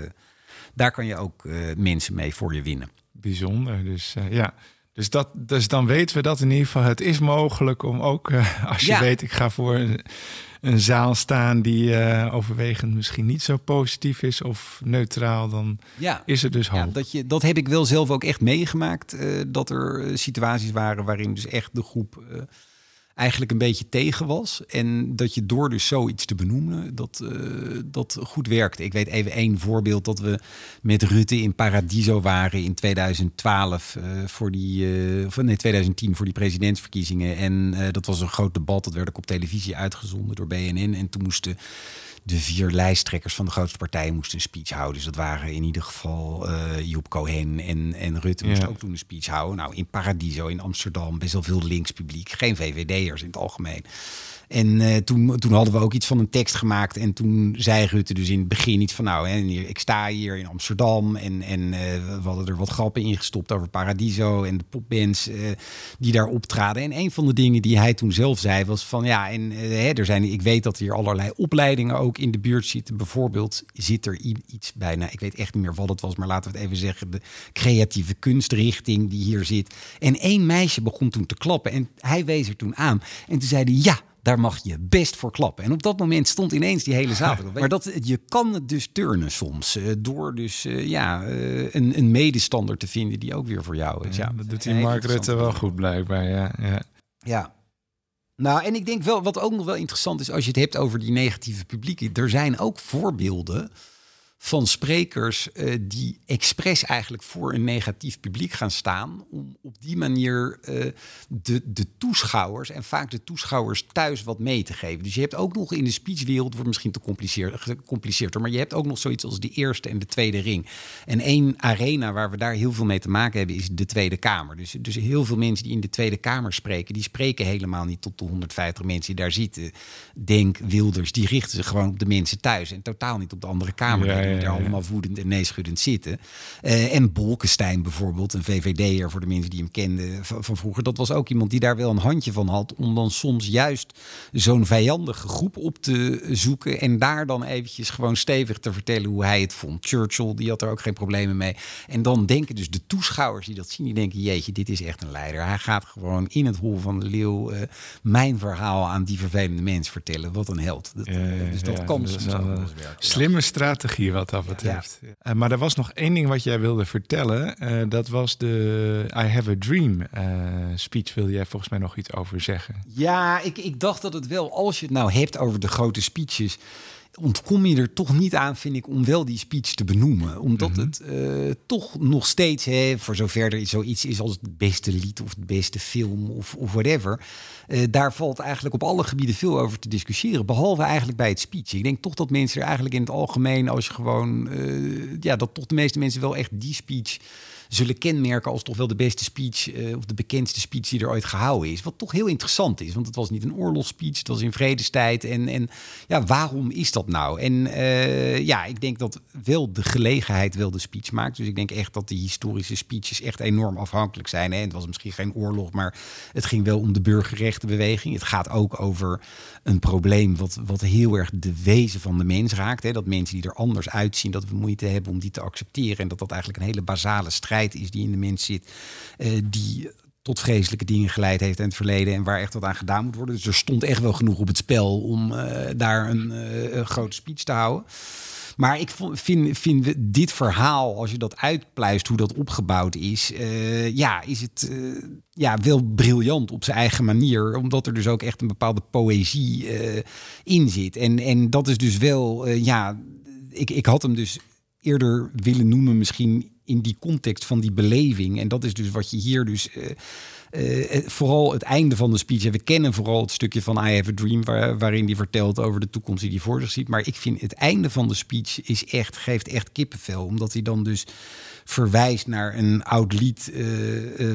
daar kan je ook mensen mee voor je winnen. Bijzonder. Dus ja. Dus, dat, dus dan weten we dat in ieder geval. Het is mogelijk om ook, eh, als je Ja. weet, ik ga voor een, een zaal staan die eh, overwegend misschien niet zo positief is of neutraal, dan Ja. is er dus hoop. Ja, dat, je, dat heb ik wel zelf ook echt meegemaakt. eh, dat er situaties waren waarin dus echt de groep eigenlijk een beetje tegen was. En dat je door dus zoiets te benoemen, dat, eh, dat goed werkte. Ik weet even één voorbeeld dat we met Rutte in Paradiso waren in 2012 eh, voor die, eh, of nee, 2010 voor die presidentsverkiezingen. En dat was een groot debat. Dat werd ook op televisie uitgezonden door BNN. En toen moesten de vier lijsttrekkers van de grootste partijen moesten een speech houden. Dus dat waren in ieder geval eh Joep Cohen en, en Rutte moesten Ja. ook toen een speech houden. Nou, in Paradiso, in Amsterdam, best wel veel links publiek. Geen VVD'ers in het algemeen. En eh, toen, toen hadden we ook iets van een tekst gemaakt. En toen zei Rutte dus in het begin iets van... nou, hè, ik sta hier in Amsterdam... en, en eh, we hadden er wat grappen ingestopt over Paradiso... en de popbands eh, die daar optraden. En een van de dingen die hij toen zelf zei was van... ja, en hè, er zijn, ik weet dat hier allerlei opleidingen ook in de buurt zitten. Bijvoorbeeld zit er iets bij... nou, ik weet echt niet meer wat het was... maar laten we het even zeggen... de creatieve kunstrichting die hier zit. En één meisje begon toen te klappen... en hij wees er toen aan. En toen zei hij... ja, daar mag je best voor klappen. En op dat moment stond ineens die hele zaal. Maar dat, je kan het dus turnen soms. eh, door dus eh, ja, eh, een, een medestander te vinden die ook weer voor jou is. Ja, dat doet die Mark Rutte wel goed blijkbaar. Ja, ja. Ja. Nou, en ik denk wel, wat ook nog wel interessant is, als je het hebt over die negatieve publieken. Er zijn ook voorbeelden van sprekers eh, die expres eigenlijk voor een negatief publiek gaan staan. Om op die manier eh, de, de toeschouwers en vaak de toeschouwers thuis wat mee te geven. Dus je hebt ook nog in de speechwereld, wordt misschien te compliceerd, gecompliceerder, maar je hebt ook nog zoiets als de eerste en de tweede ring. En één arena waar we daar heel veel mee te maken hebben is de Tweede Kamer. Dus, dus heel veel mensen die in de Tweede Kamer spreken, die spreken helemaal niet tot de 150 mensen die daar zitten. Denk Wilders, die richten zich gewoon op de mensen thuis en totaal niet op de andere Ja, ja, die daar allemaal woedend en neeschuddend zitten. Eh, en Bolkestein bijvoorbeeld, een VVD'er voor de mensen die hem kenden van, van vroeger. Dat was ook iemand die daar wel een handje van had om dan soms juist zo'n vijandige groep op te zoeken en daar dan eventjes gewoon stevig te vertellen hoe hij het vond. Churchill, die had er ook geen problemen mee. En dan denken dus de toeschouwers die dat zien, die denken, jeetje, dit is echt een leider. Hij gaat gewoon in het hol van de leeuw eh, mijn verhaal aan die vervelende mens vertellen. Wat een held. Dat, eh, dus dat ja, kan soms ook wel werken. ja. Slimme strategie wat dat betreft. Eh, maar er was nog één ding wat jij wilde vertellen. Eh, dat was de I Have a Dream eh, speech. Wil jij volgens mij nog iets over zeggen? Ja, ik, ik dacht dat het wel, als je het nou hebt over de grote speeches, ontkom je er toch niet aan, vind ik, om wel die speech te benoemen. Omdat Mhm. het eh, toch nog steeds, hè, voor zover er zoiets is als het beste lied of het beste film of, of whatever, eh, daar valt eigenlijk op alle gebieden veel over te discussiëren. Behalve eigenlijk bij het speech. Ik denk toch dat mensen er eigenlijk in het algemeen, als je gewoon, eh, ja, dat toch de meeste mensen wel echt die speech zullen kenmerken als toch wel de beste speech eh, of de bekendste speech die er ooit gehouden is. Wat toch heel interessant is, want het was niet een oorlogsspeech, het was in vredestijd. En, en ja, waarom is dat nou? En eh, ja, ik denk dat wel de gelegenheid wel de speech maakt. Dus ik denk echt dat die historische speeches echt enorm afhankelijk zijn. Hè? Het was misschien geen oorlog, maar het ging wel om de burgerrechtenbeweging. Het gaat ook over een probleem wat, wat heel erg de wezen van de mens raakt. Hè? Dat mensen die er anders uitzien, dat we moeite hebben om die te accepteren. En dat dat eigenlijk een hele basale strijd is die in de mens zit. eh, die tot vreselijke dingen geleid heeft in het verleden en waar echt wat aan gedaan moet worden. Dus er stond echt wel genoeg op het spel om eh, daar een, eh, een grote speech te houden. Maar ik vind, vind dit verhaal, als je dat uitpluist, hoe dat opgebouwd is, ja, is het ja, wel briljant op zijn eigen manier. Omdat er dus ook echt een bepaalde poëzie in zit. En, en dat is dus wel, ja, ik, ik had hem dus eerder willen noemen misschien in die context van die beleving. En dat is dus wat je hier dus... eh, eh, eh, vooral het einde van de speech. We kennen vooral het stukje van I Have a Dream... Waar, waarin hij vertelt over de toekomst die hij voor zich ziet. Maar ik vind het einde van de speech is echt, geeft echt kippenvel. Omdat hij dan dus verwijst naar een oud lied...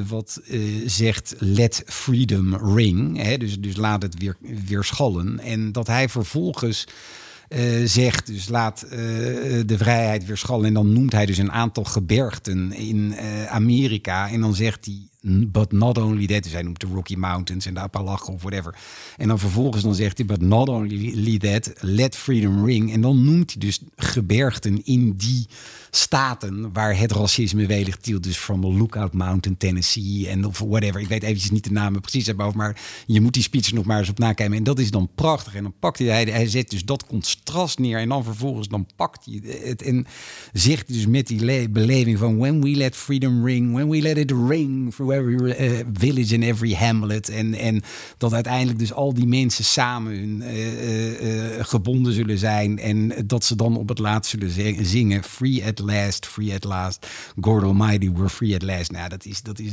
wat zegt let freedom ring. Hè? Dus, dus laat het weer, weer schallen. En dat hij vervolgens eh, zegt, dus laat eh, de vrijheid weer schallen. En dan noemt hij dus een aantal gebergten in eh, Amerika. En dan zegt hij, but not only that. Dus hij noemt de Rocky Mountains en de Appalachen of whatever. En dan vervolgens dan zegt hij, but not only that, let freedom ring. En dan noemt hij dus gebergten in die staten waar het racisme welig tielt. Dus from Lookout Mountain, Tennessee en of whatever. Ik weet eventjes niet de namen precies uit maar je moet die speech nog maar eens op nakijken. En dat is dan prachtig. En dan pakt hij, hij, zet dus dat contrast neer en dan vervolgens dan pakt hij het en zegt dus met die le- beleving van when we let freedom ring, when we let it ring through every eh, village and every hamlet. En, en dat uiteindelijk dus al die mensen samen hun, eh, eh, gebonden zullen zijn en dat ze dan op het laatst zullen zing- zingen free at last, free at last, God Almighty, we're free at last. Nou, dat is, dat is,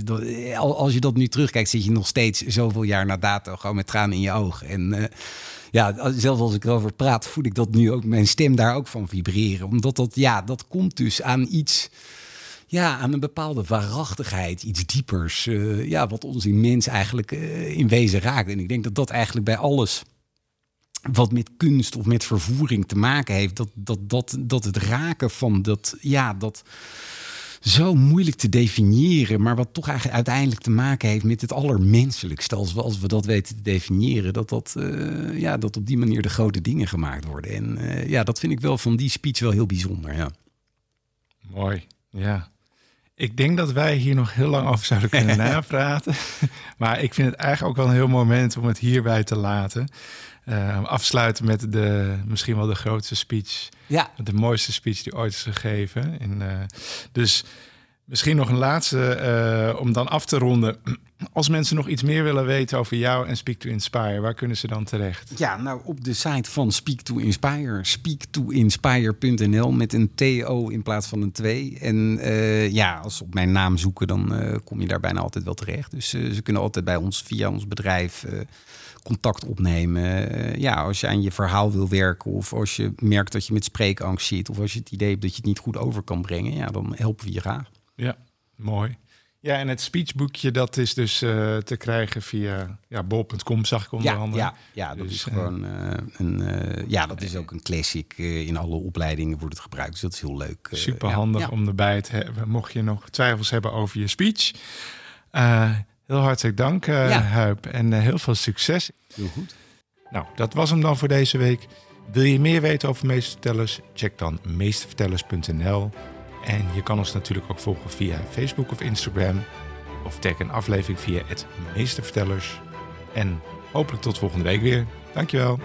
als je dat nu terugkijkt, zit je nog steeds zoveel jaar na dato gewoon met tranen in je ogen. En ja, zelfs als ik erover praat, voel ik dat nu ook, mijn stem daar ook van vibreren. Omdat dat, ja, dat komt dus aan iets, ja, aan een bepaalde waarachtigheid, iets diepers. eh, ja, wat ons in mens eigenlijk eh, in wezen raakt. En ik denk dat dat eigenlijk bij alles wat met kunst of met vervoering te maken heeft, dat, dat, dat, dat het raken van dat, ja, dat zo moeilijk te definiëren, maar wat toch eigenlijk uiteindelijk te maken heeft met het allermenselijkste, als we, als we dat weten te definiëren, dat, dat, eh, ja, dat op die manier de grote dingen gemaakt worden. En ja, dat vind ik wel van die speech wel heel bijzonder. Ja. Mooi, ja. Ik denk dat wij hier nog heel lang over zouden kunnen napraten. Maar ik vind het eigenlijk ook wel een heel mooi moment om het hierbij te laten. Eh, afsluiten met de, misschien wel de grootste speech. Ja. De mooiste speech die ooit is gegeven. En, eh, dus misschien nog een laatste eh, om dan af te ronden. Als mensen nog iets meer willen weten over jou en Speak to Inspire, waar kunnen ze dan terecht? Ja, nou op de site van Speak to Inspire, speaktoinspire.nl met een TO in plaats van een 2. En eh, ja, als ze op mijn naam zoeken, dan eh, kom je daar bijna altijd wel terecht. Dus ze kunnen altijd bij ons via ons bedrijf contact opnemen. Ja, als je aan je verhaal wil werken of als je merkt dat je met spreekangst zit of als je het idee hebt dat je het niet goed over kan brengen, ja, dan helpen we je graag. Ja, mooi. Ja, en het speechboekje, dat is dus eh, te krijgen via ja, bol.com, zag ik onder Ja, andere. ja, ja, dat Dus, is eh, gewoon eh, een. ja, dat is ook een classic. in alle opleidingen wordt het gebruikt. Dus dat is heel leuk. Super handig Ja. om erbij te hebben, mocht je nog twijfels hebben over je speech. Heel hartelijk dank, Ja. Huip, en heel veel succes. Heel goed. Nou, dat was hem dan voor deze week. Wil je meer weten over Meestervertellers? Check dan meestervertellers.nl. En je kan ons natuurlijk ook volgen via Facebook of Instagram. Of tag een aflevering via het Meestervertellers. En hopelijk tot volgende week weer. Dankjewel.